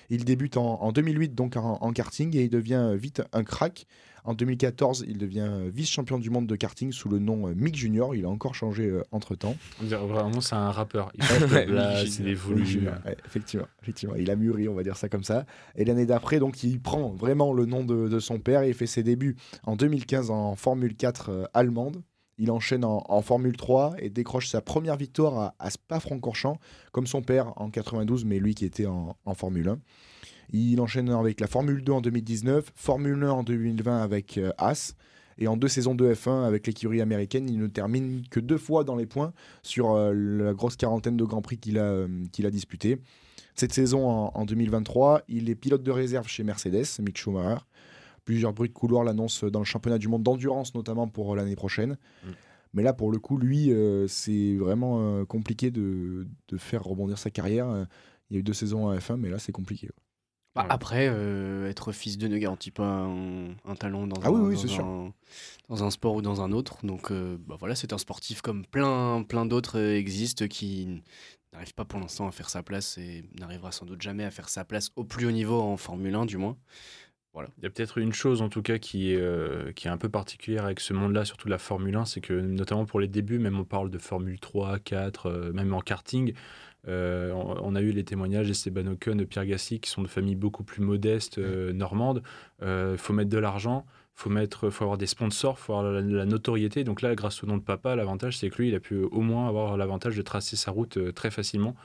Il débute en, en 2008 donc en, en karting et il devient vite un crack. En 2014, il devient vice-champion du monde de karting sous le nom Mick Junior. Il a encore changé entre temps. On dirait vraiment, c'est un rappeur. Il change de Ouais, place, Mick il Junior. évolue. Junior, ouais, effectivement, effectivement, il a mûri, on va dire ça comme ça. Et l'année d'après, donc, il prend vraiment le nom de, de son père et il fait ses débuts en 2015 en Formule 4 euh, allemande. Il enchaîne en, Formule 3 et décroche sa première victoire à, Spa-Francorchamps, comme son père en 92, mais lui qui était en, Formule 1. Il enchaîne avec la Formule 2 en 2019, Formule 1 en 2020 avec euh, As, et en deux saisons de F1 avec l'écurie américaine, il ne termine que deux fois dans les points sur euh, la grosse quarantaine de Grands Prix qu'il a, euh, disputé. Cette saison, en, en 2023, il est pilote de réserve chez Mercedes, Mick Schumacher. Plusieurs bruits de couloir l'annoncent dans le championnat du monde d'endurance, notamment pour euh, l'année prochaine. Mm. Mais là, pour le coup, lui, euh, c'est vraiment euh, compliqué de, de faire rebondir sa carrière. Il y a eu deux saisons en F1, mais là, c'est compliqué. Bah, après, euh, être fils de ne garantit pas un, un talent dans, Ah un, oui, oui, dans c'est sûr. un- dans un sport ou dans un autre. Donc euh, bah, voilà, c'est un sportif comme plein, plein d'autres euh, existent qui n'arrive pas pour l'instant à faire sa place et n'arrivera sans doute jamais à faire sa place au plus haut niveau en Formule 1 du moins. Il y a peut-être une chose en tout cas qui est, euh, qui est un peu particulière avec ce monde-là, surtout la Formule 1, c'est que notamment pour les débuts, même on parle de Formule 3, 4, euh, même en karting, euh, on, a eu les témoignages d'Esteban Ocon, de Pierre Gasly, qui sont de familles beaucoup plus modestes, normandes. Il faut mettre de l'argent, faut mettre, faut avoir des sponsors, faut avoir la, la notoriété. Donc là, grâce au nom de papa, l'avantage c'est que lui, il a pu au moins avoir l'avantage de tracer sa route très facilement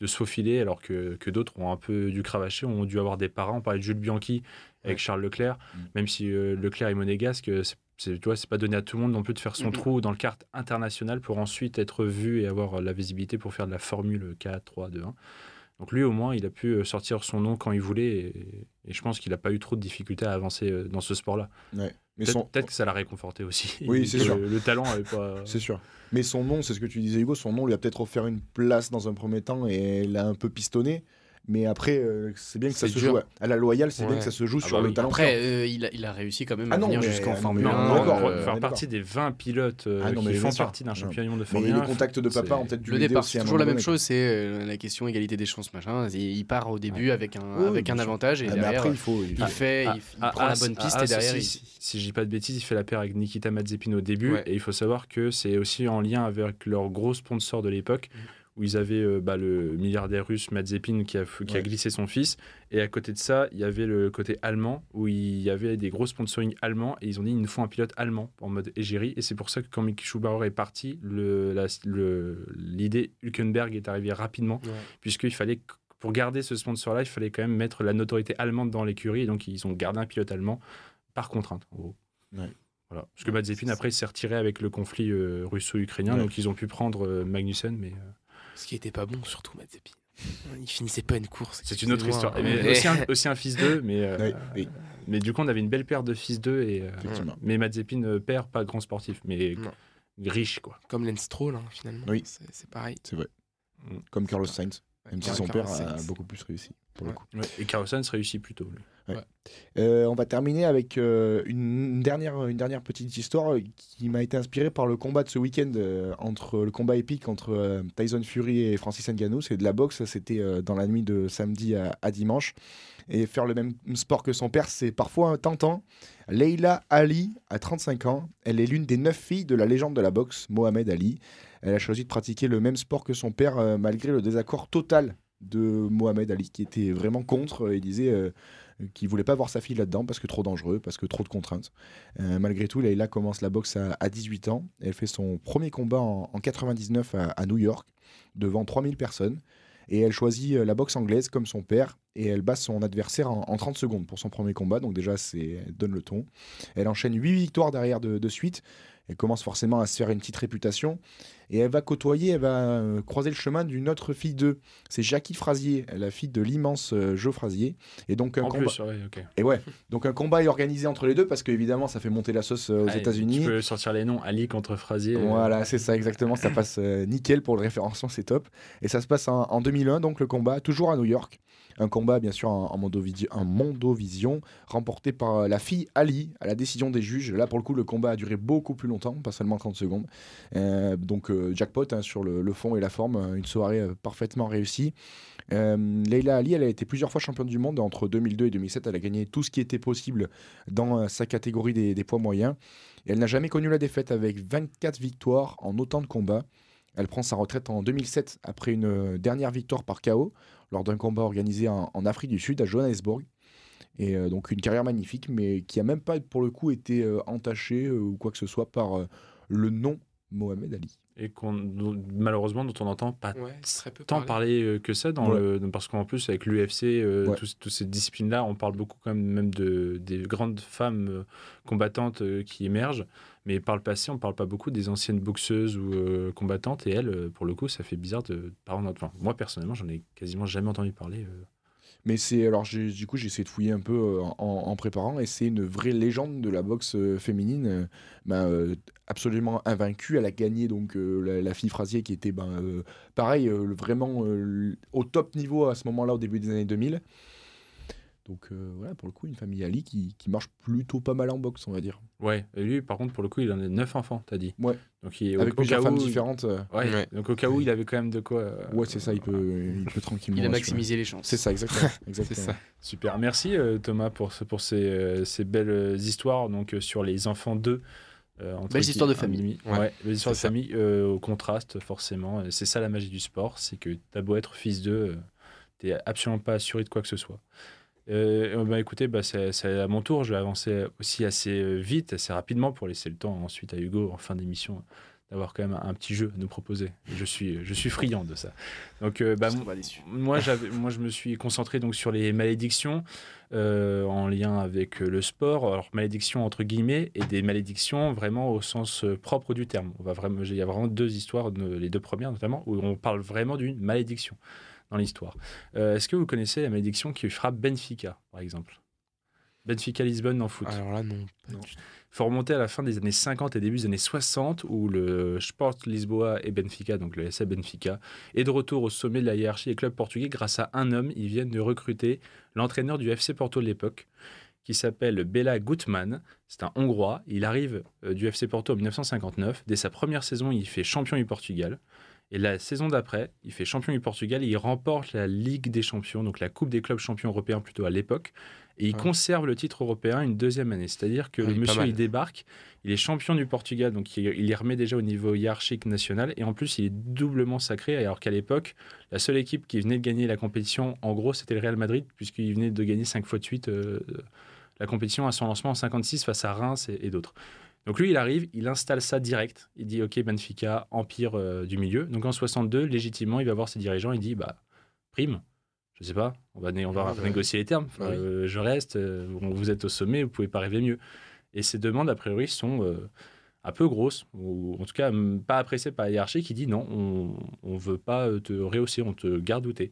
de se faufiler alors que, que d'autres ont un peu dû cravacher, ont dû avoir des parents. On parlait de Jules Bianchi avec. Charles Leclerc, Mm. même si euh, Leclerc est monégasque, euh, c'est- tu vois, c'est pas donné à tout le monde non plus de faire son trou dans le kart international pour ensuite être vu et avoir la visibilité pour faire de la Formule 4, 3, 2, 1. Donc lui au moins il a pu euh, sortir son nom quand il voulait et, et je pense qu'il n'a pas eu trop de difficultés à avancer euh, dans ce sport-là. Ouais. Mais Peut-être son... peut-être que ça l'a réconforté aussi. Oui, c'est sûr. Le, le talent avait pas. C'est sûr. Mais son nom, c'est ce que tu disais Hugo, son nom lui a peut-être offert une place dans un premier temps et l'a un peu pistonné. Mais après, euh, c'est bien que ça se dur. joue à- à la loyale, c'est bien que ça se joue Ah sur bah le talent. Après, euh, il, a, il a réussi quand même Ah à venir jusqu'en Formule Non, 1. non, euh, faire partie des 20 pilotes euh, Ah non, qui font partie d'un championnat de Mais Formule 1. les contacts de papa ont peut-être dû Le départ, c'est toujours la même chose, c'est la question égalité des chances, machin. Il part au début avec un, avec avantage et derrière, après, il faut. il il faut- fait, il, il prend la bonne piste et derrière, si, je dis pas de bêtises, il fait la paire avec Nikita Mazepin au début. Et il faut savoir que c'est aussi en lien avec leur gros sponsor de l'époque, où ils avaient euh, bah, le milliardaire russe Mazepin qui a, qui a Ouais. glissé son fils. Et à côté de ça, il y avait le côté allemand, où il y avait des gros sponsoring allemands. Et ils ont dit, il nous faut un pilote allemand en mode égérie. Et c'est pour ça que quand Mick Schumacher est parti, l'idée Hülkenberg est arrivée rapidement, Ouais. puisqu'il fallait pour garder ce sponsor-là, il fallait quand même mettre la notoriété allemande dans l'écurie. Et donc, ils ont gardé un pilote allemand par contrainte, en gros. Ouais. Voilà. Parce que Mazepin, après, il s'est retiré avec le conflit euh, russo-ukrainien. Ouais. Donc, ils ont pu prendre euh, Magnussen. Mais euh, Ce qui était pas bon, surtout Mazepin. Il finissait pas une course. c'est une autre histoire. Mais aussi, un, aussi un fils d'eux. Mais, euh, Oui, oui, mais du coup, on avait une belle paire de fils d'eux. Et, euh, mais Mazepin, euh, père, pas grand sportif, mais Non. riche, quoi. Comme Lance Stroll, hein, finalement. Oui. C'est c'est pareil. C'est vrai. Mm. Comme Carlos Sainz, même si son père a beaucoup plus réussi. Pour le Ouais. coup. Et Carlos Sainz réussit plutôt. lui. Euh, on va terminer avec euh, une, dernière, une dernière petite histoire euh, qui m'a été inspirée par le combat de ce week-end euh, entre le combat épique entre euh, Tyson Fury et Francis Ngannou. C'est de la boxe, c'était euh, dans la nuit de samedi à, à dimanche. Et faire le même sport que son père, c'est parfois tentant. Leila Ali a 35 ans. Elle est l'une des neuf filles de la légende de la boxe, Mohamed Ali. Elle a choisi de pratiquer le même sport que son père euh, malgré le désaccord total de Mohamed Ali qui était vraiment contre. Il disait euh, qu'il voulait pas voir sa fille là-dedans parce que trop dangereux, parce que trop de contraintes. Euh, malgré tout, Leila commence la boxe à, à 18 ans. Elle fait son premier combat en, en 99 à, à New York devant 3000 personnes. Et elle choisit euh, la boxe anglaise comme son père et elle bat son adversaire en, en 30 secondes pour son premier combat. Donc déjà, c'est donne le ton. Elle enchaîne 8 victoires derrière de, de suite. Elle commence forcément à se faire une petite réputation. Et elle va côtoyer, elle va euh, croiser le chemin d'une autre fille d'eux. C'est Jackie Frazier, la fille de l'immense euh, Joe Frazier. Et donc un En combat... plus, ouais, ok. Et ouais, donc un combat est organisé entre les deux parce qu'évidemment ça fait monter la sauce euh, aux États-Unis. Tu peux sortir les noms Ali contre Frazier. euh, Voilà, c'est ça exactement, ça passe nickel pour le référencement, c'est top. Et ça se passe en, en 2001, donc le combat, toujours à New York. Un combat bien sûr en, Mondovision, remporté par euh, la fille Ali à la décision des juges. Là pour le coup, le combat a duré beaucoup plus longtemps, pas seulement 30 secondes. Euh, donc euh, jackpot hein, sur le, fond et la forme, une soirée parfaitement réussie. Leila Ali, elle a été plusieurs fois championne du monde entre 2002 et 2007. Elle a gagné tout ce qui était possible dans sa catégorie des, des poids moyens. Et elle n'a jamais connu la défaite avec 24 victoires en autant de combats. Elle prend sa retraite en 2007 après une euh, dernière victoire par KO lors d'un combat organisé en, Afrique du Sud à Johannesburg. Et euh, donc une carrière magnifique, mais qui a même pas pour le coup été euh, entachée ou quoi que ce soit par le nom Mohamed Ali. Et qu'on, malheureusement, dont on n'entend pas Ouais, très peu tant parler euh, que ça dans Ouais. le parce qu'en plus avec l'UFC euh, Ouais. toutes ces disciplines là on parle beaucoup quand même même de des grandes femmes euh, combattantes euh, qui émergent mais par le passé on parle pas beaucoup des anciennes boxeuses ou euh, combattantes et elles pour le coup ça fait bizarre de par enfin, moi personnellement j'en ai quasiment jamais entendu parler euh. Mais c'est alors du coup j'ai essayé de fouiller un peu euh, en, préparant et c'est une vraie légende de la boxe euh, féminine, euh, euh, absolument invaincue. Elle a gagné donc la, fille Frazier qui était ben, pareil vraiment au top niveau à ce moment-là au début des années 2000. Donc euh, voilà, pour le coup, une famille Ali qui, qui marche plutôt pas mal en boxe, on va dire. Ouais, et lui, par contre, pour le coup, il en a 9 enfants, t'as dit. Ouais. Donc, il, au- Avec au plusieurs cas femmes où- différentes. euh, Ouais, Ouais. donc au cas où il avait quand même de quoi. euh, ouais, c'est ça, il peut, il peut tranquillement. Il a maximisé les chances. C'est ça, exactement. C'est exactement. ça. Super, merci euh, Thomas pour, ce- pour ces, euh, ces belles histoires donc, euh, sur les enfants d'eux. euh, Belles histoires de famille. Ouais, Ouais, belles histoires de ça. famille euh, au contraste forcément. C'est ça la magie du sport, c'est que t'as beau être fils d'eux, euh, t'es absolument pas assuré de quoi que ce soit. Euh, bah, écoutez, bah, c'est à mon tour, je vais avancer aussi assez euh, vite, assez rapidement pour laisser le temps ensuite à Hugo en fin d'émission d'avoir quand même un petit jeu à nous proposer. Je suis, je suis friand de ça. Donc, euh, bah, moi, je me suis concentré donc sur les malédictions euh, en lien avec le sport. Alors, malédictions entre guillemets et des malédictions vraiment au sens propre du terme. On va vraiment, il y a vraiment deux histoires, les deux premières notamment, où on parle vraiment d'une malédiction dans l'histoire. Euh, est-ce que vous connaissez la malédiction qui frappe Benfica, par exemple? Benfica Lisbonne en foot. Alors là, non. Il faut remonter à la fin des années 50 et début des années 60 où le Sport Lisboa et Benfica, donc le SF Benfica, est de retour au sommet de la hiérarchie des clubs portugais grâce à un homme. Ils viennent de recruter l'entraîneur du FC Porto de l'époque qui s'appelle Bela Gutmann. C'est un Hongrois. Il arrive euh, du FC Porto en 1959. Dès sa première saison, il fait champion du Portugal. Et la saison d'après, il fait champion du Portugal et il remporte la Ligue des champions, donc la Coupe des clubs champions européens plutôt à l'époque. Et il Ouais. conserve le titre européen une deuxième année. C'est-à-dire que le monsieur, il débarque, il est champion du Portugal, donc il, il les remet déjà au niveau hiérarchique national. Et en plus, il est doublement sacré, alors qu'à l'époque, la seule équipe qui venait de gagner la compétition, en gros, c'était le Real Madrid, puisqu'il venait de gagner 5 fois de suite euh, la compétition à son lancement en 56 face à Reims et, et d'autres. Donc lui, il arrive, il installe ça direct. Il dit OK, Benfica, empire euh, du milieu. Donc en 62, légitimement, il va voir ses dirigeants. Il dit bah prime, je sais pas, on va, né- on va Ouais, bah négocier les termes. Oui. Euh, je reste, euh, vous êtes au sommet, vous pouvez pas rêver mieux. Et ces demandes, a priori, sont un peu grosses, ou en tout cas pas appréciées par la hiérarchie qui dit non, on, on veut pas te rehausser, on te garde où t'es.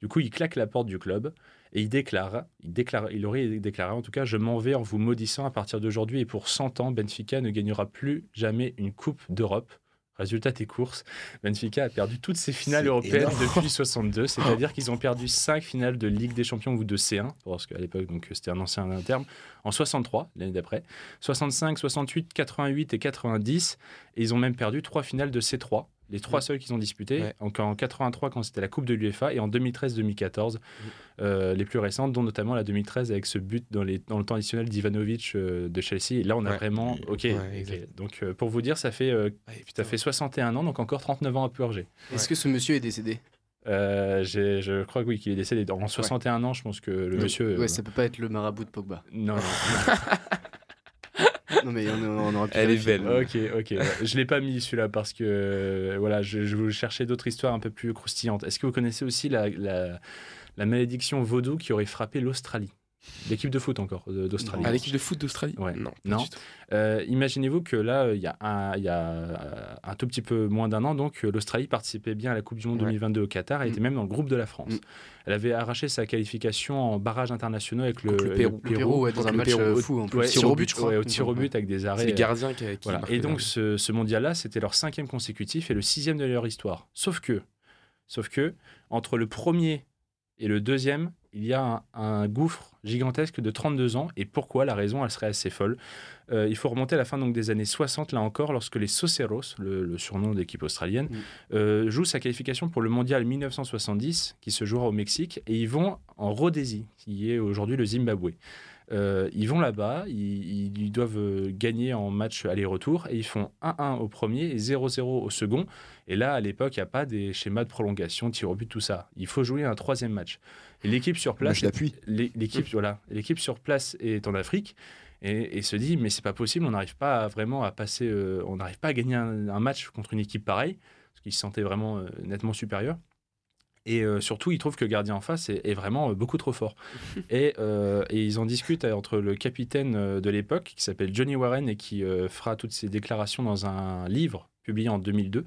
Du coup, il claque la porte du club et il déclare, il déclare, il aurait déclaré en tout cas, je m'en vais en vous maudissant à partir d'aujourd'hui et pour 100 ans, Benfica ne gagnera plus jamais une coupe d'Europe. Résultat des courses, Benfica a perdu toutes ses finales européennes énorme. depuis 62, c'est-à-dire qu'ils ont perdu 5 finales de Ligue des Champions ou de C1, parce qu'à l'époque donc c'était un ancien terme, en 63, l'année d'après, 65, 68, 88 et 90, et ils ont même perdu 3 finales de C3, les trois seuls qu'ils ont disputées, Ouais. donc en 83 quand c'était la Coupe de l'UEFA et en 2013-2014, euh, les plus récentes, dont notamment la 2013 avec ce but dans, les, dans le temps additionnel d'Ivanovic euh, de Chelsea. Et là, on a Ouais. vraiment. Ok. Ouais, ok. exact. Donc, euh, pour vous dire, ça fait, euh, ça fait 61 ans, donc encore 39 ans à purger. Est-ce que ce monsieur est décédé? Euh, j'ai- je crois que oui, qu'il est décédé. En 61 ans, je pense que le monsieur. euh, Ouais, ça peut pas être le marabout de Pogba. Non, non. non, mais on, on aurait pu Elle est belle. Ok, ok. ouais. Je l'ai pas mis celui-là parce que euh, voilà, je, je voulais chercher d'autres histoires un peu plus croustillantes. Est-ce que vous connaissez aussi la, la, la malédiction vaudou qui aurait frappé l'Australie? L'équipe de foot encore euh, d'Australie. À l'équipe de foot d'Australie Ouais. Non. Non. Euh, Imaginez-vous que là, il y, a un- il y a euh, un tout petit peu moins d'un an, donc l'Australie participait bien à la Coupe du Monde Ouais. 2022 au Qatar. Mm. était même dans le groupe de la France. Mm. Elle avait arraché sa qualification en barrage internationaux avec le, Pérou. Le Pérou, ouais, dans un match Pérou. Au- fou en plus. ouais, Tir au but, je crois. au tir au but avec des arrêts. C'est les gardiens qui, qui voilà. Et donc ce, ce mondial-là, c'était leur cinquième consécutif et le sixième de leur histoire. Sauf que, sauf que, entre le premier et le deuxième, il y a un, un gouffre gigantesque de 32 ans. Et pourquoi La raison, elle serait assez folle. Euh, il faut remonter à la fin donc, des années 60, là encore, lorsque les Soceros, le, le surnom d'équipe australienne, Mm. euh, jouent sa qualification pour le mondial 1970, qui se jouera au Mexique, et ils vont en Rhodésie, qui est aujourd'hui le Zimbabwe. Euh, ils vont là-bas, ils, ils doivent gagner en match aller-retour et ils font 1-1 au premier et 0-0 au second. Et là, à l'époque, il n'y a pas des schémas de prolongation, tir au but, tout ça. Il faut jouer un troisième match. L'équipe sur place, l'équipe voilà, l'équipe sur place est en Afrique et, et se dit mais c'est pas possible, on n'arrive pas à vraiment à passer, euh, on n'arrive pas à gagner un, un match contre une équipe pareille parce qu'ils se sentaient vraiment euh, nettement supérieurs. Et euh, surtout, ils trouvent que le gardien en face est, est vraiment beaucoup trop fort. et, euh, et ils en discutent entre le capitaine de l'époque, qui s'appelle Johnny Warren, et qui euh, fera toutes ses déclarations dans un livre publié en 2002,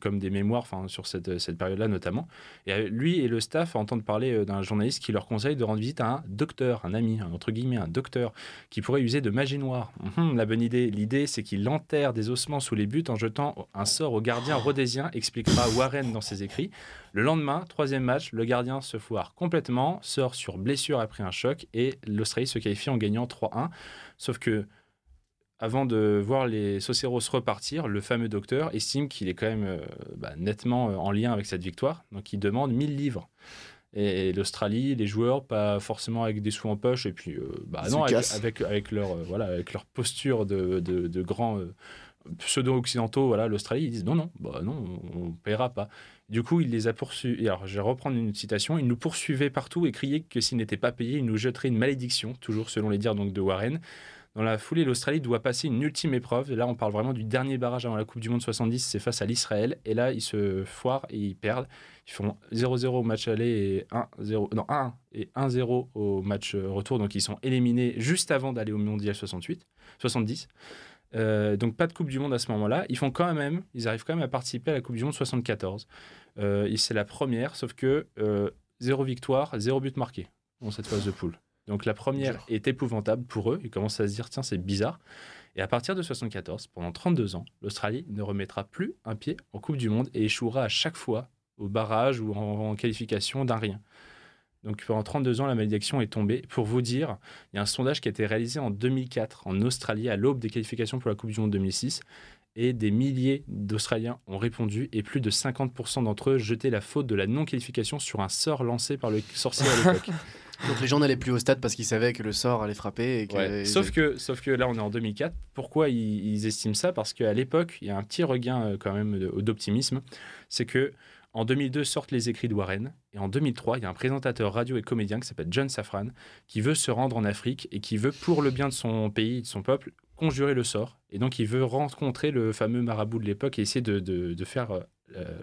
comme des mémoires sur cette, cette période-là notamment. Et euh, lui et le staff entendent parler euh, d'un journaliste qui leur conseille de rendre visite à un docteur, un ami, entre guillemets, un docteur, qui pourrait user de magie noire. Mhm, la bonne idée, l'idée, c'est qu'il enterre des ossements sous les buts en jetant un sort au gardien rhodésien, expliquera Warren dans ses écrits. Le lendemain, troisième match, le gardien se foire complètement, sort sur blessure après un choc et l'Australie se qualifie en gagnant 3-1. Sauf que avant de voir les Soceros repartir, le fameux docteur estime qu'il est quand même euh, bah, nettement euh, en lien avec cette victoire. Donc il demande 1000 livres. Et, l'Australie, les joueurs, pas forcément avec des sous en poche, et puis euh, bah, non, avec, avec, leur, voilà, avec leur posture de, de, grands pseudo-occidentaux, voilà, l'Australie, ils disent non, non, bah, non on ne paiera pas. Du coup, il les a poursuivis. Alors, je vais reprendre une citation. Il nous poursuivait partout et criait que s'il n'était pas payé, il nous jetterait une malédiction, toujours selon les dires donc, de Warren. Dans la foulée, l'Australie doit passer une ultime épreuve. Là, on parle vraiment du dernier barrage avant la Coupe du Monde 70, c'est face à l'Israël. Et là, ils se foirent et ils perdent. Ils font 0-0 au match aller et 1-0, non 1 et 1-0 au match retour. Donc, ils sont éliminés juste avant d'aller au Mondial 68, 70. Euh, donc pas de Coupe du Monde à ce moment-là. Ils font quand même, ils arrivent quand même à participer à la Coupe du Monde 74. Euh, c'est la première, sauf que euh, zéro victoire, zéro but marqué dans cette phase de poule. Donc la première est épouvantable pour eux. Ils commencent à se dire, tiens, c'est bizarre. Et à partir de 74, pendant 32 ans, l'Australie ne remettra plus un pied en Coupe du Monde et échouera à chaque fois au barrage ou en, qualification d'un rien. Donc pendant 32 ans, la malédiction est tombée. Pour vous dire, il y a un sondage qui a été réalisé en 2004 en Australie à l'aube des qualifications pour la Coupe du Monde 2006 et des milliers d'Australiens ont répondu et plus de 50% d'entre eux jetaient la faute de la non-qualification sur un sort lancé par le sorcier à l'époque. Donc les gens n'allaient plus au stade parce qu'ils savaient que le sort allait frapper. sauf, que, sauf que là, on est en 2004. Pourquoi ils, estiment ça? Parce qu'à l'époque, il y a un petit regain euh, quand même d'optimisme. C'est que en 2002 sortent les écrits de Warren. Et en 2003, il y a un présentateur radio et comédien qui s'appelle John Safran qui veut se rendre en Afrique et qui veut, pour le bien de son pays, de son peuple, conjurer le sort. Et donc, il veut rencontrer le fameux marabout de l'époque et essayer de, de, faire euh,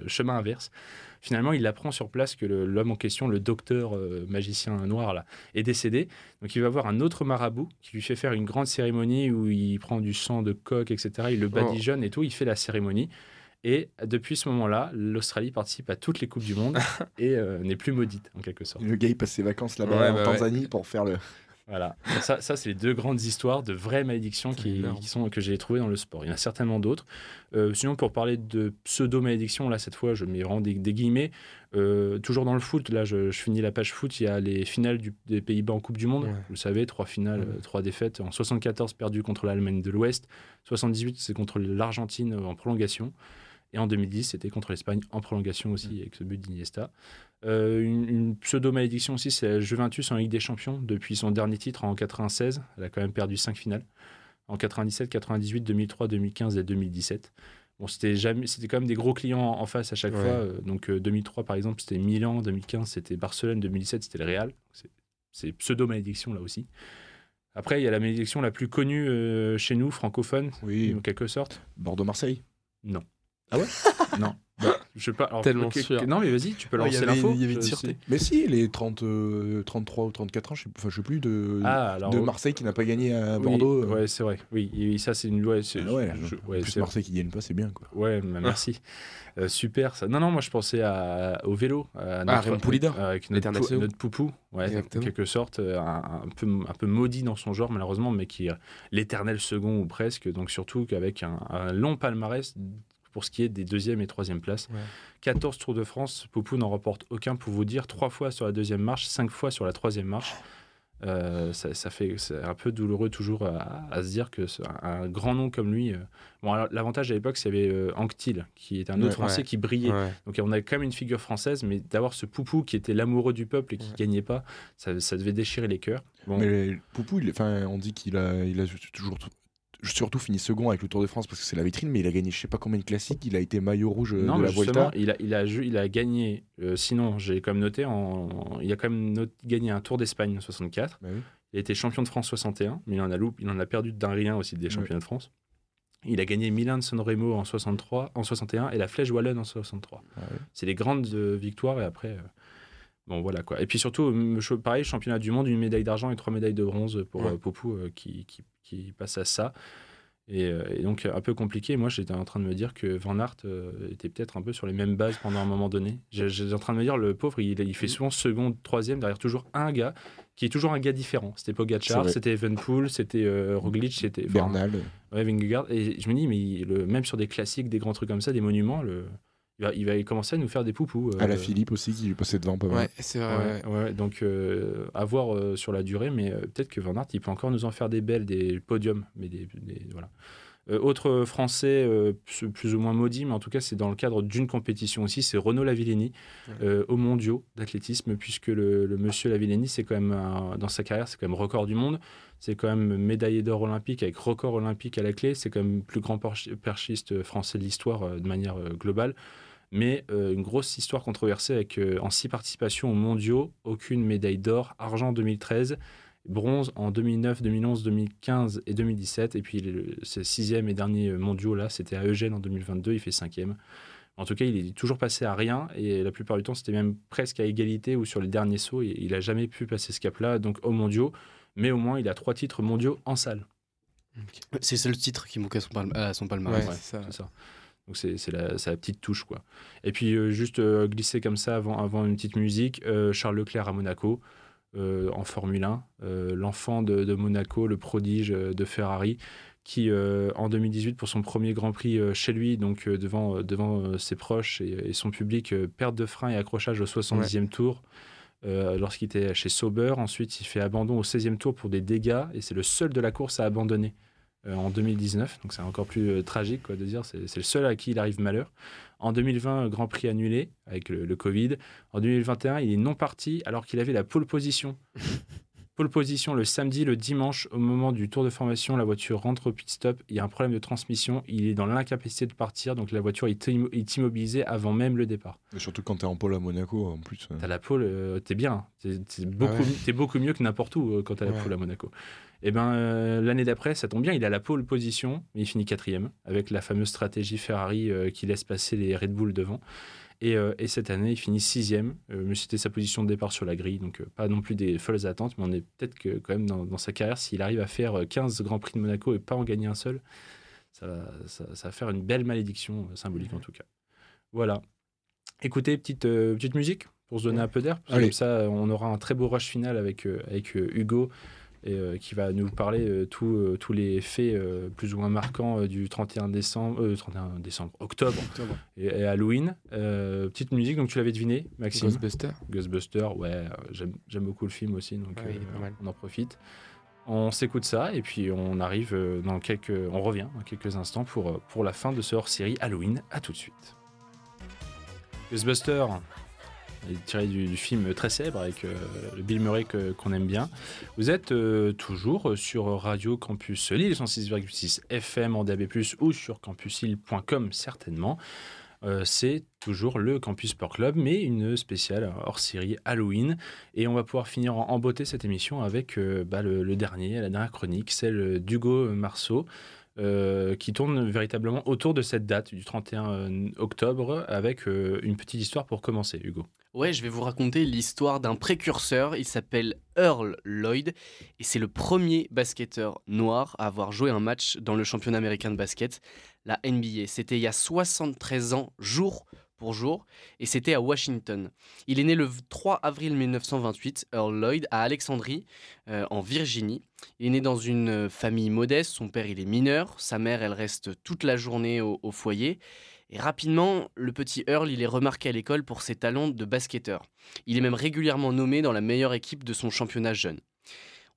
chemin inverse. Finalement, il apprend sur place que l'homme en question, le docteur euh, magicien noir, là, est décédé. Donc, il va voir un autre marabout qui lui fait faire une grande cérémonie où il prend du sang de coq, etc. Il le badigeonne et tout. Il fait la cérémonie. Et depuis ce moment-là, l'Australie participe à toutes les Coupes du Monde et euh, n'est plus maudite, en quelque sorte. Le gars, il passe ses vacances là-bas en bah Tanzanie pour faire le. Voilà, ça, ça c'est les deux grandes histoires de vraies malédictions qui, qui, sont, que j'ai trouvées dans le sport. Il y en a certainement d'autres. Euh, sinon, pour parler de pseudo-malédictions, là, cette fois, je mets vraiment des, guillemets. Euh, toujours dans le foot, là, je, finis la page foot, il y a les finales des Pays-Bas en Coupe du Monde. Vous le savez, trois finales, trois défaites. En 74, perdu contre l'Allemagne de l'Ouest. 78, c'est contre l'Argentine en prolongation. Et en 2010, c'était contre l'Espagne en prolongation aussi, mm. avec ce but d'Iniesta. Euh, une, pseudo-malédiction aussi, c'est Juventus en Ligue des Champions. Depuis son dernier titre en 96, elle a quand même perdu 5 finales. En 97, 98, 2003, 2015 et 2017. Bon, c'était jamais, c'était quand même des gros clients en face à chaque fois. Euh, donc 2003 euh, par exemple, c'était Milan, 2015 c'était Barcelone, 2017 c'était le Real. C'est pseudo malédiction là aussi. Après, il y a la malédiction la plus connue chez nous, francophone, oui. en quelque sorte. Bordeaux-Marseille Non. Ah ouais Non. Bah, je sais pas. Tellement sûr. Non, mais vas-y, tu peux lancer l'info. Il y avait une sûreté. Mais si, les 30, 33 euh, ou 34 ans, je sais, enfin, je sais plus, de, ah, de Marseille qui n'a pas gagné à Bordeaux. Oui, euh. ouais, c'est vrai. Oui, et ça, c'est une loi. Ah ouais, ouais, plus Marseille qui gagne pas, c'est bien. Quoi. Ouais, bah, merci. Euh, super. Ça. Non, non, moi, je pensais à, au vélo. À ah, Raymond Poulidor. avec notre, notre poupou. Ouais, en quelque sorte, un, un, peu, un peu maudit dans son genre, malheureusement, mais qui est l'éternel second ou presque. Donc, surtout qu'avec un, un long palmarès pour ce qui est des deuxième et troisième places. 14 Tours de France, Poupou n'en remporte aucun pour vous dire, trois fois sur la deuxième marche, cinq fois sur la troisième marche. Euh, ça, fait c'est un peu douloureux toujours à, se dire que un, grand nom comme lui. Euh, bon, l'avantage à l'époque, c'est avait euh, Anctil, qui est un autre Français qui brillait. Donc on a quand même une figure française, mais d'avoir ce Poupou qui était l'amoureux du peuple et qui gagnait pas, ça, devait déchirer les cœurs. Mais Poupou, il, on dit qu'il a, il a toujours surtout fini second avec le Tour de France parce que c'est la vitrine, mais il a gagné je sais pas combien de classiques. Il a été maillot rouge euh, de la Vuelta. Il a, il a, il a gagné, euh, sinon j'ai quand même noté, en, il a quand même gagné un Tour d'Espagne en 64. Bah il a été champion de France 61, mais il en a, loupé, il en a perdu d'un rien aussi des championnats de France. Il a gagné Milan de Sanremo en 63, en 61 et la Flèche Wallonne en 63. Ah c'est les grandes euh, victoires et après. Bon, voilà quoi. Et puis surtout, pareil, championnat du monde, une médaille d'argent et trois médailles de bronze pour Popou qui, qui, qui passe à ça. Et, donc un peu compliqué. Moi, j'étais en train de me dire que Van Aert était peut-être un peu sur les mêmes bases pendant un moment donné. J'étais en train de me dire, le pauvre, il, il fait mm. souvent seconde, troisième, derrière toujours un gars qui est toujours un gars différent. C'était Pogacar, c'était Evenpool, c'était Roglic, c'était Bernal. Ouais, Vingegaard. Et je me dis, mais le, même sur des classiques, des grands trucs comme ça, des monuments, le, il va, commencer à nous faire des poupous. À la Philippe aussi, qui lui passait devant pas mal. Ouais, c'est vrai. Ouais, donc, à voir sur la durée, mais peut-être que Van Aert, il peut encore nous en faire des belles, des podiums. Mais des, voilà. autre français, plus ou moins maudit, mais en tout cas, c'est dans le cadre d'une compétition aussi, c'est Renaud Lavillenie, au mondiaux d'athlétisme, puisque le, monsieur Lavillenie, c'est quand même, dans sa carrière, c'est quand même record du monde. C'est quand même médaillé d'or olympique avec record olympique à la clé. C'est quand même le plus grand perchiste français de l'histoire de manière globale mais euh, une grosse histoire controversée avec euh, en six participations aux mondiaux, aucune médaille d'or, argent en 2013, bronze en 2009, 2011, 2015 et 2017, et puis le, sixième et dernier mondiaux là, c'était à Eugène en 2022, il fait cinquième. En tout cas, il est toujours passé à rien et la plupart du temps, c'était même presque à égalité ou sur les derniers sauts. il n'a jamais pu passer ce cap-là, donc aux mondiaux. Mais au moins, il a trois titres mondiaux en salle. C'est le seul titre qui manque à son, palmarès. c'est ça. Donc c'est la, la, petite touche quoi. Et puis euh, juste euh, glisser comme ça avant, avant une petite musique, euh, Charles Leclerc à Monaco en Formule 1, l'enfant de, Monaco, le prodige de Ferrari, qui en 2018 pour son premier Grand Prix chez lui, donc devant, devant ses proches et, son public, perte de frein et accrochage au 70e tour. lorsqu'il était chez Sauber. Ensuite, il fait abandon au 16e tour pour des dégâts et c'est le seul de la course à abandonner. Euh, en 2019. Donc c'est encore plus euh, tragique quoi, de dire c'est, c'est le seul à qui il arrive malheur. En 2020, Grand Prix annulé avec le, Covid. En 2021, il est non parti alors qu'il avait la pole position. pole position le samedi, le dimanche, au moment du tour de formation, la voiture rentre au pit stop. Il y a un problème de transmission. Il est dans l'incapacité de partir, donc la voiture est, immobilisée avant même le départ. Et surtout quand tu es en pole à Monaco, en plus. Euh. Tu as la pole, tu es bien. Tu es, beaucoup, ah beaucoup mieux que n'importe où quand tu as la pole à Monaco. Et eh ben euh, l'année d'après, ça tombe bien, il a la pole position, mais il finit quatrième avec la fameuse stratégie Ferrari euh, qui laisse passer les Red Bull devant. Et, euh, et cette année, il finit sixième. mais c'était sa position de départ sur la grille, donc pas non plus des folles attentes, mais on est peut-être que quand même dans, sa carrière, s'il arrive à faire 15 Grands Prix de Monaco et pas en gagner un seul, ça, ça, va faire une belle malédiction symbolique en tout cas. Voilà. Écoutez, petite, petite musique pour se donner un peu d'air. Comme ça, on aura un très beau rush final avec, avec Hugo et euh, qui va nous parler euh, euh, tous les faits plus ou moins marquants du 31 décembre, 31 décembre, octobre, Et, Halloween. petite musique, donc tu l'avais deviné, Maxime? Ghostbuster. Ghostbuster, ouais, j'aime beaucoup le film aussi, donc on en profite. On s'écoute ça et puis on arrive dans quelques, on revient dans quelques instants pour, pour la fin de ce hors-série Halloween. À tout de suite. Ghostbuster, tiré du, film très célèbre avec euh, Bill Murray qu'on aime bien. Vous êtes euh, toujours sur Radio Campus Lille 106,6 FM en DAB+, ou sur campuslille.com certainement. Euh, c'est toujours le Campus Sport Club, mais une spéciale hors série Halloween. Et on va pouvoir finir en, beauté cette émission avec bah, le, le, dernier, la dernière chronique, celle d'Hugo Marceau. Euh, qui tourne véritablement autour de cette date du 31 euh, octobre avec euh, une petite histoire pour commencer, Hugo. Ouais, je vais vous raconter l'histoire d'un précurseur. Il s'appelle Earl Lloyd et c'est le premier basketteur noir à avoir joué un match dans le championnat américain de basket, la NBA. C'était il y a 73 ans, jour pour jour, et c'était à Washington. Il est né le 3 avril 1928, Earl Lloyd, à Alexandrie, euh, en Virginie. Il est né dans une famille modeste, son père il est mineur, sa mère elle reste toute la journée au, au foyer, et rapidement, le petit Earl il est remarqué à l'école pour ses talents de basketteur. Il est même régulièrement nommé dans la meilleure équipe de son championnat jeune.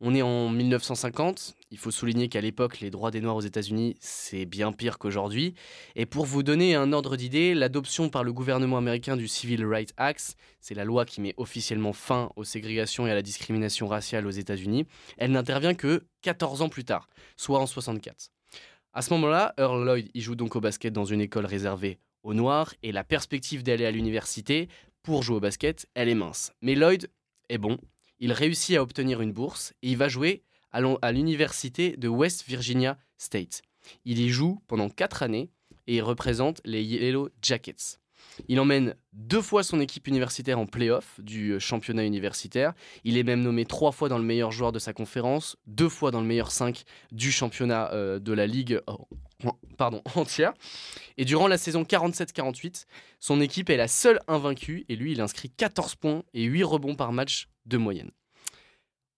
On est en 1950. Il faut souligner qu'à l'époque, les droits des Noirs aux États-Unis, c'est bien pire qu'aujourd'hui. Et pour vous donner un ordre d'idée, l'adoption par le gouvernement américain du Civil Rights Act, c'est la loi qui met officiellement fin aux ségrégations et à la discrimination raciale aux États-Unis, elle n'intervient que 14 ans plus tard, soit en 64. À ce moment-là, Earl Lloyd y joue donc au basket dans une école réservée aux Noirs et la perspective d'aller à l'université pour jouer au basket, elle est mince. Mais Lloyd est bon il réussit à obtenir une bourse et il va jouer à l'université de West Virginia State. Il y joue pendant quatre années et il représente les Yellow Jackets. Il emmène deux fois son équipe universitaire en play-off du championnat universitaire. Il est même nommé trois fois dans le meilleur joueur de sa conférence, deux fois dans le meilleur 5 du championnat de la ligue pardon, entière. Et durant la saison 47-48, son équipe est la seule invaincue et lui, il inscrit 14 points et 8 rebonds par match de moyenne.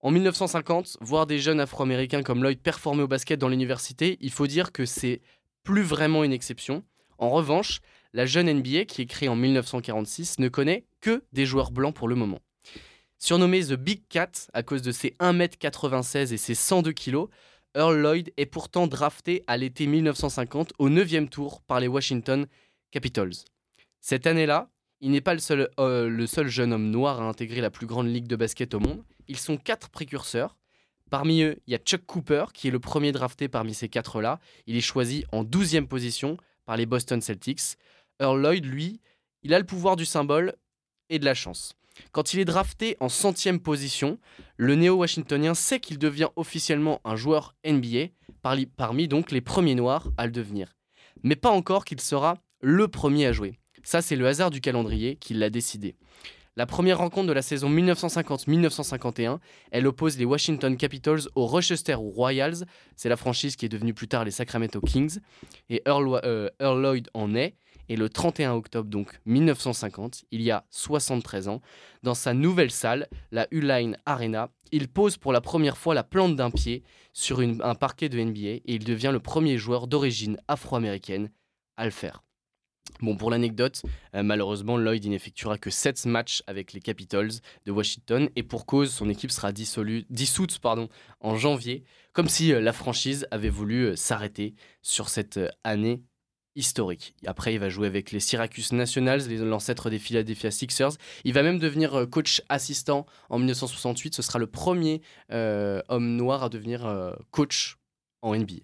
En 1950, voir des jeunes afro-américains comme Lloyd performer au basket dans l'université, il faut dire que c'est plus vraiment une exception. En revanche, la jeune NBA, qui est créée en 1946, ne connaît que des joueurs blancs pour le moment. Surnommé The Big Cat à cause de ses 1m96 et ses 102 kg, Earl Lloyd est pourtant drafté à l'été 1950 au 9e tour par les Washington Capitals. Cette année-là, il n'est pas le seul, euh, le seul jeune homme noir à intégrer la plus grande ligue de basket au monde. Ils sont quatre précurseurs. Parmi eux, il y a Chuck Cooper, qui est le premier drafté parmi ces quatre-là. Il est choisi en 12e position par les Boston Celtics. Earl Lloyd, lui, il a le pouvoir du symbole et de la chance. Quand il est drafté en centième position, le néo-washingtonien sait qu'il devient officiellement un joueur NBA, parmi donc les premiers noirs à le devenir. Mais pas encore qu'il sera le premier à jouer. Ça, c'est le hasard du calendrier qui l'a décidé. La première rencontre de la saison 1950-1951, elle oppose les Washington Capitals aux Rochester Royals. C'est la franchise qui est devenue plus tard les Sacramento Kings. Et Earl, euh, Lloyd en est. Et le 31 octobre donc 1950, il y a 73 ans, dans sa nouvelle salle, la Uline Arena, il pose pour la première fois la plante d'un pied sur un parquet de NBA et il devient le premier joueur d'origine afro-américaine à le faire. Bon, pour l'anecdote, euh, malheureusement, Lloyd n'effectuera que 7 matchs avec les Capitals de Washington et pour cause, son équipe sera dissoute en janvier, comme si euh, la franchise avait voulu euh, s'arrêter sur cette année historique. Après, il va jouer avec les Syracuse Nationals, l'ancêtre des Philadelphia Sixers. Il va même devenir coach assistant en 1968. Ce sera le premier homme noir à devenir coach en NBA.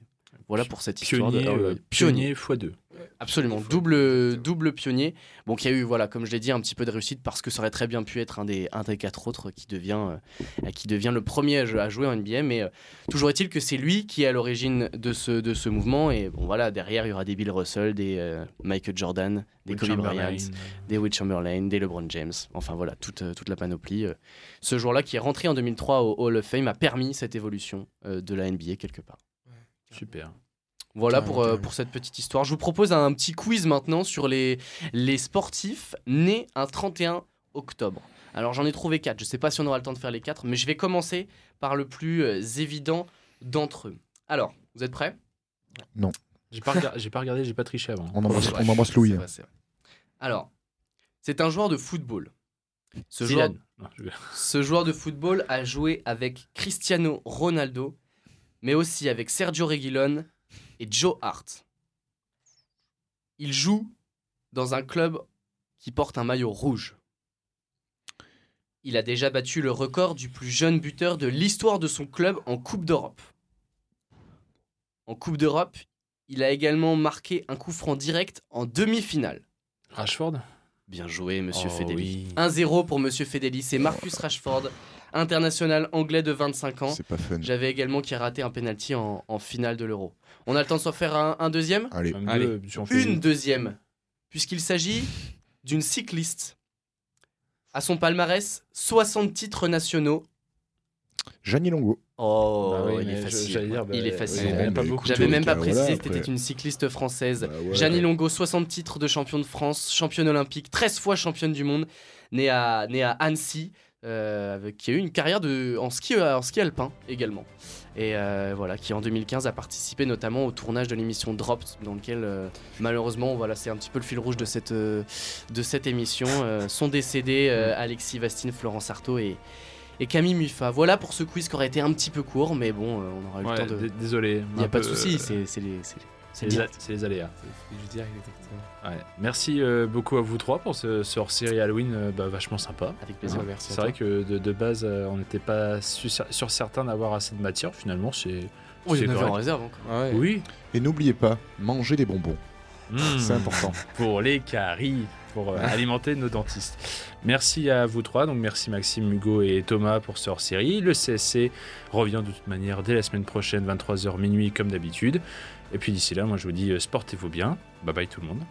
Voilà pour cette histoire. de, pionnier x2. Absolument, double, double pionnier. Bon, qui a eu, voilà, comme je l'ai dit, un petit peu de réussite parce que ça aurait très bien pu être un des, un des quatre autres qui devient, euh, qui devient le premier à, jouer en NBA. Mais euh, toujours est-il que c'est lui qui est à l'origine de ce, de ce mouvement. Et bon, voilà, derrière, il y aura des Bill Russell, des euh, Michael Jordan, des Kobe Bryant, des Will Chamberlain, des LeBron James. Enfin, voilà, toute, toute la panoplie. Ce jour-là, qui est rentré en 2003 au Hall of Fame, a permis cette évolution de la NBA quelque part. Super. Voilà pour, euh, pour cette petite histoire. Je vous propose un petit quiz maintenant sur les, les sportifs nés un 31 octobre. Alors j'en ai trouvé quatre. Je ne sais pas si on aura le temps de faire les quatre, mais je vais commencer par le plus euh, évident d'entre eux. Alors, vous êtes prêts? Non. J'ai pas, j'ai pas regardé, j'ai pas triché avant. On embrasse, Louis. Alors, c'est un joueur de football. Ce joueur, ce joueur de football a joué avec Cristiano Ronaldo, mais aussi avec Sergio Reguilon et Joe Hart. Il joue dans un club qui porte un maillot rouge. Il a déjà battu le record du plus jeune buteur de l'histoire de son club en Coupe d'Europe. En Coupe d'Europe, il a également marqué un coup franc direct en demi-finale. Rashford? Bien joué, monsieur oh, Fedeli. 1-0 pour monsieur Fedeli, c'est Marcus Rashford international anglais de 25 ans. C'est pas fun. J'avais également qui a raté un penalty en, finale de l'Euro. On a le temps de s'en faire un, deuxième Allez, une deuxième, puisqu'il s'agit d'une cycliste. À son palmarès, 60 titres nationaux. Gianni Longo. Oh, bah il, est facile. Bah, il est facile. J'avais même pas précisé que c'était une cycliste française. Bah Longo, 60 titres de champion de France, championne olympique, 13 fois championne du monde, née à, née à Annecy. Euh, qui a eu une carrière de, en, ski, euh, en ski alpin également. Et euh, voilà, qui en 2015 a participé notamment au tournage de l'émission Dropped, dans lequel malheureusement, voilà, c'est un petit peu le fil rouge de cette, de cette émission, sont décédés Alexis Vastine, Florence Artaud et, et Camille Muffa. Voilà pour ce quiz qui aurait été un petit peu court, mais bon, on aura eu le temps de. Désolé. Il n'y a pas de souci, c'est les, c'est les, aléas. Merci euh, beaucoup à vous trois pour ce, hors-série Halloween euh, bah, vachement sympa. Avec plaisir, merci. C'est vrai que de, base, euh, on n'était pas sur, certains d'avoir assez de matière. Finalement, c'est. Oh, il y en avait en réserve encore. Oui. Et n'oubliez pas, mangez des bonbons. Mmh. C'est important. Pour les caries, pour alimenter nos dentistes. Merci à vous trois. Donc merci Maxime, Hugo et Thomas pour ce hors-série. Le CSC revient de toute manière dès la semaine prochaine, 23h minuit comme d'habitude. Et puis d'ici là, moi je vous dis, euh, sportez-vous bien. Bye bye tout le monde.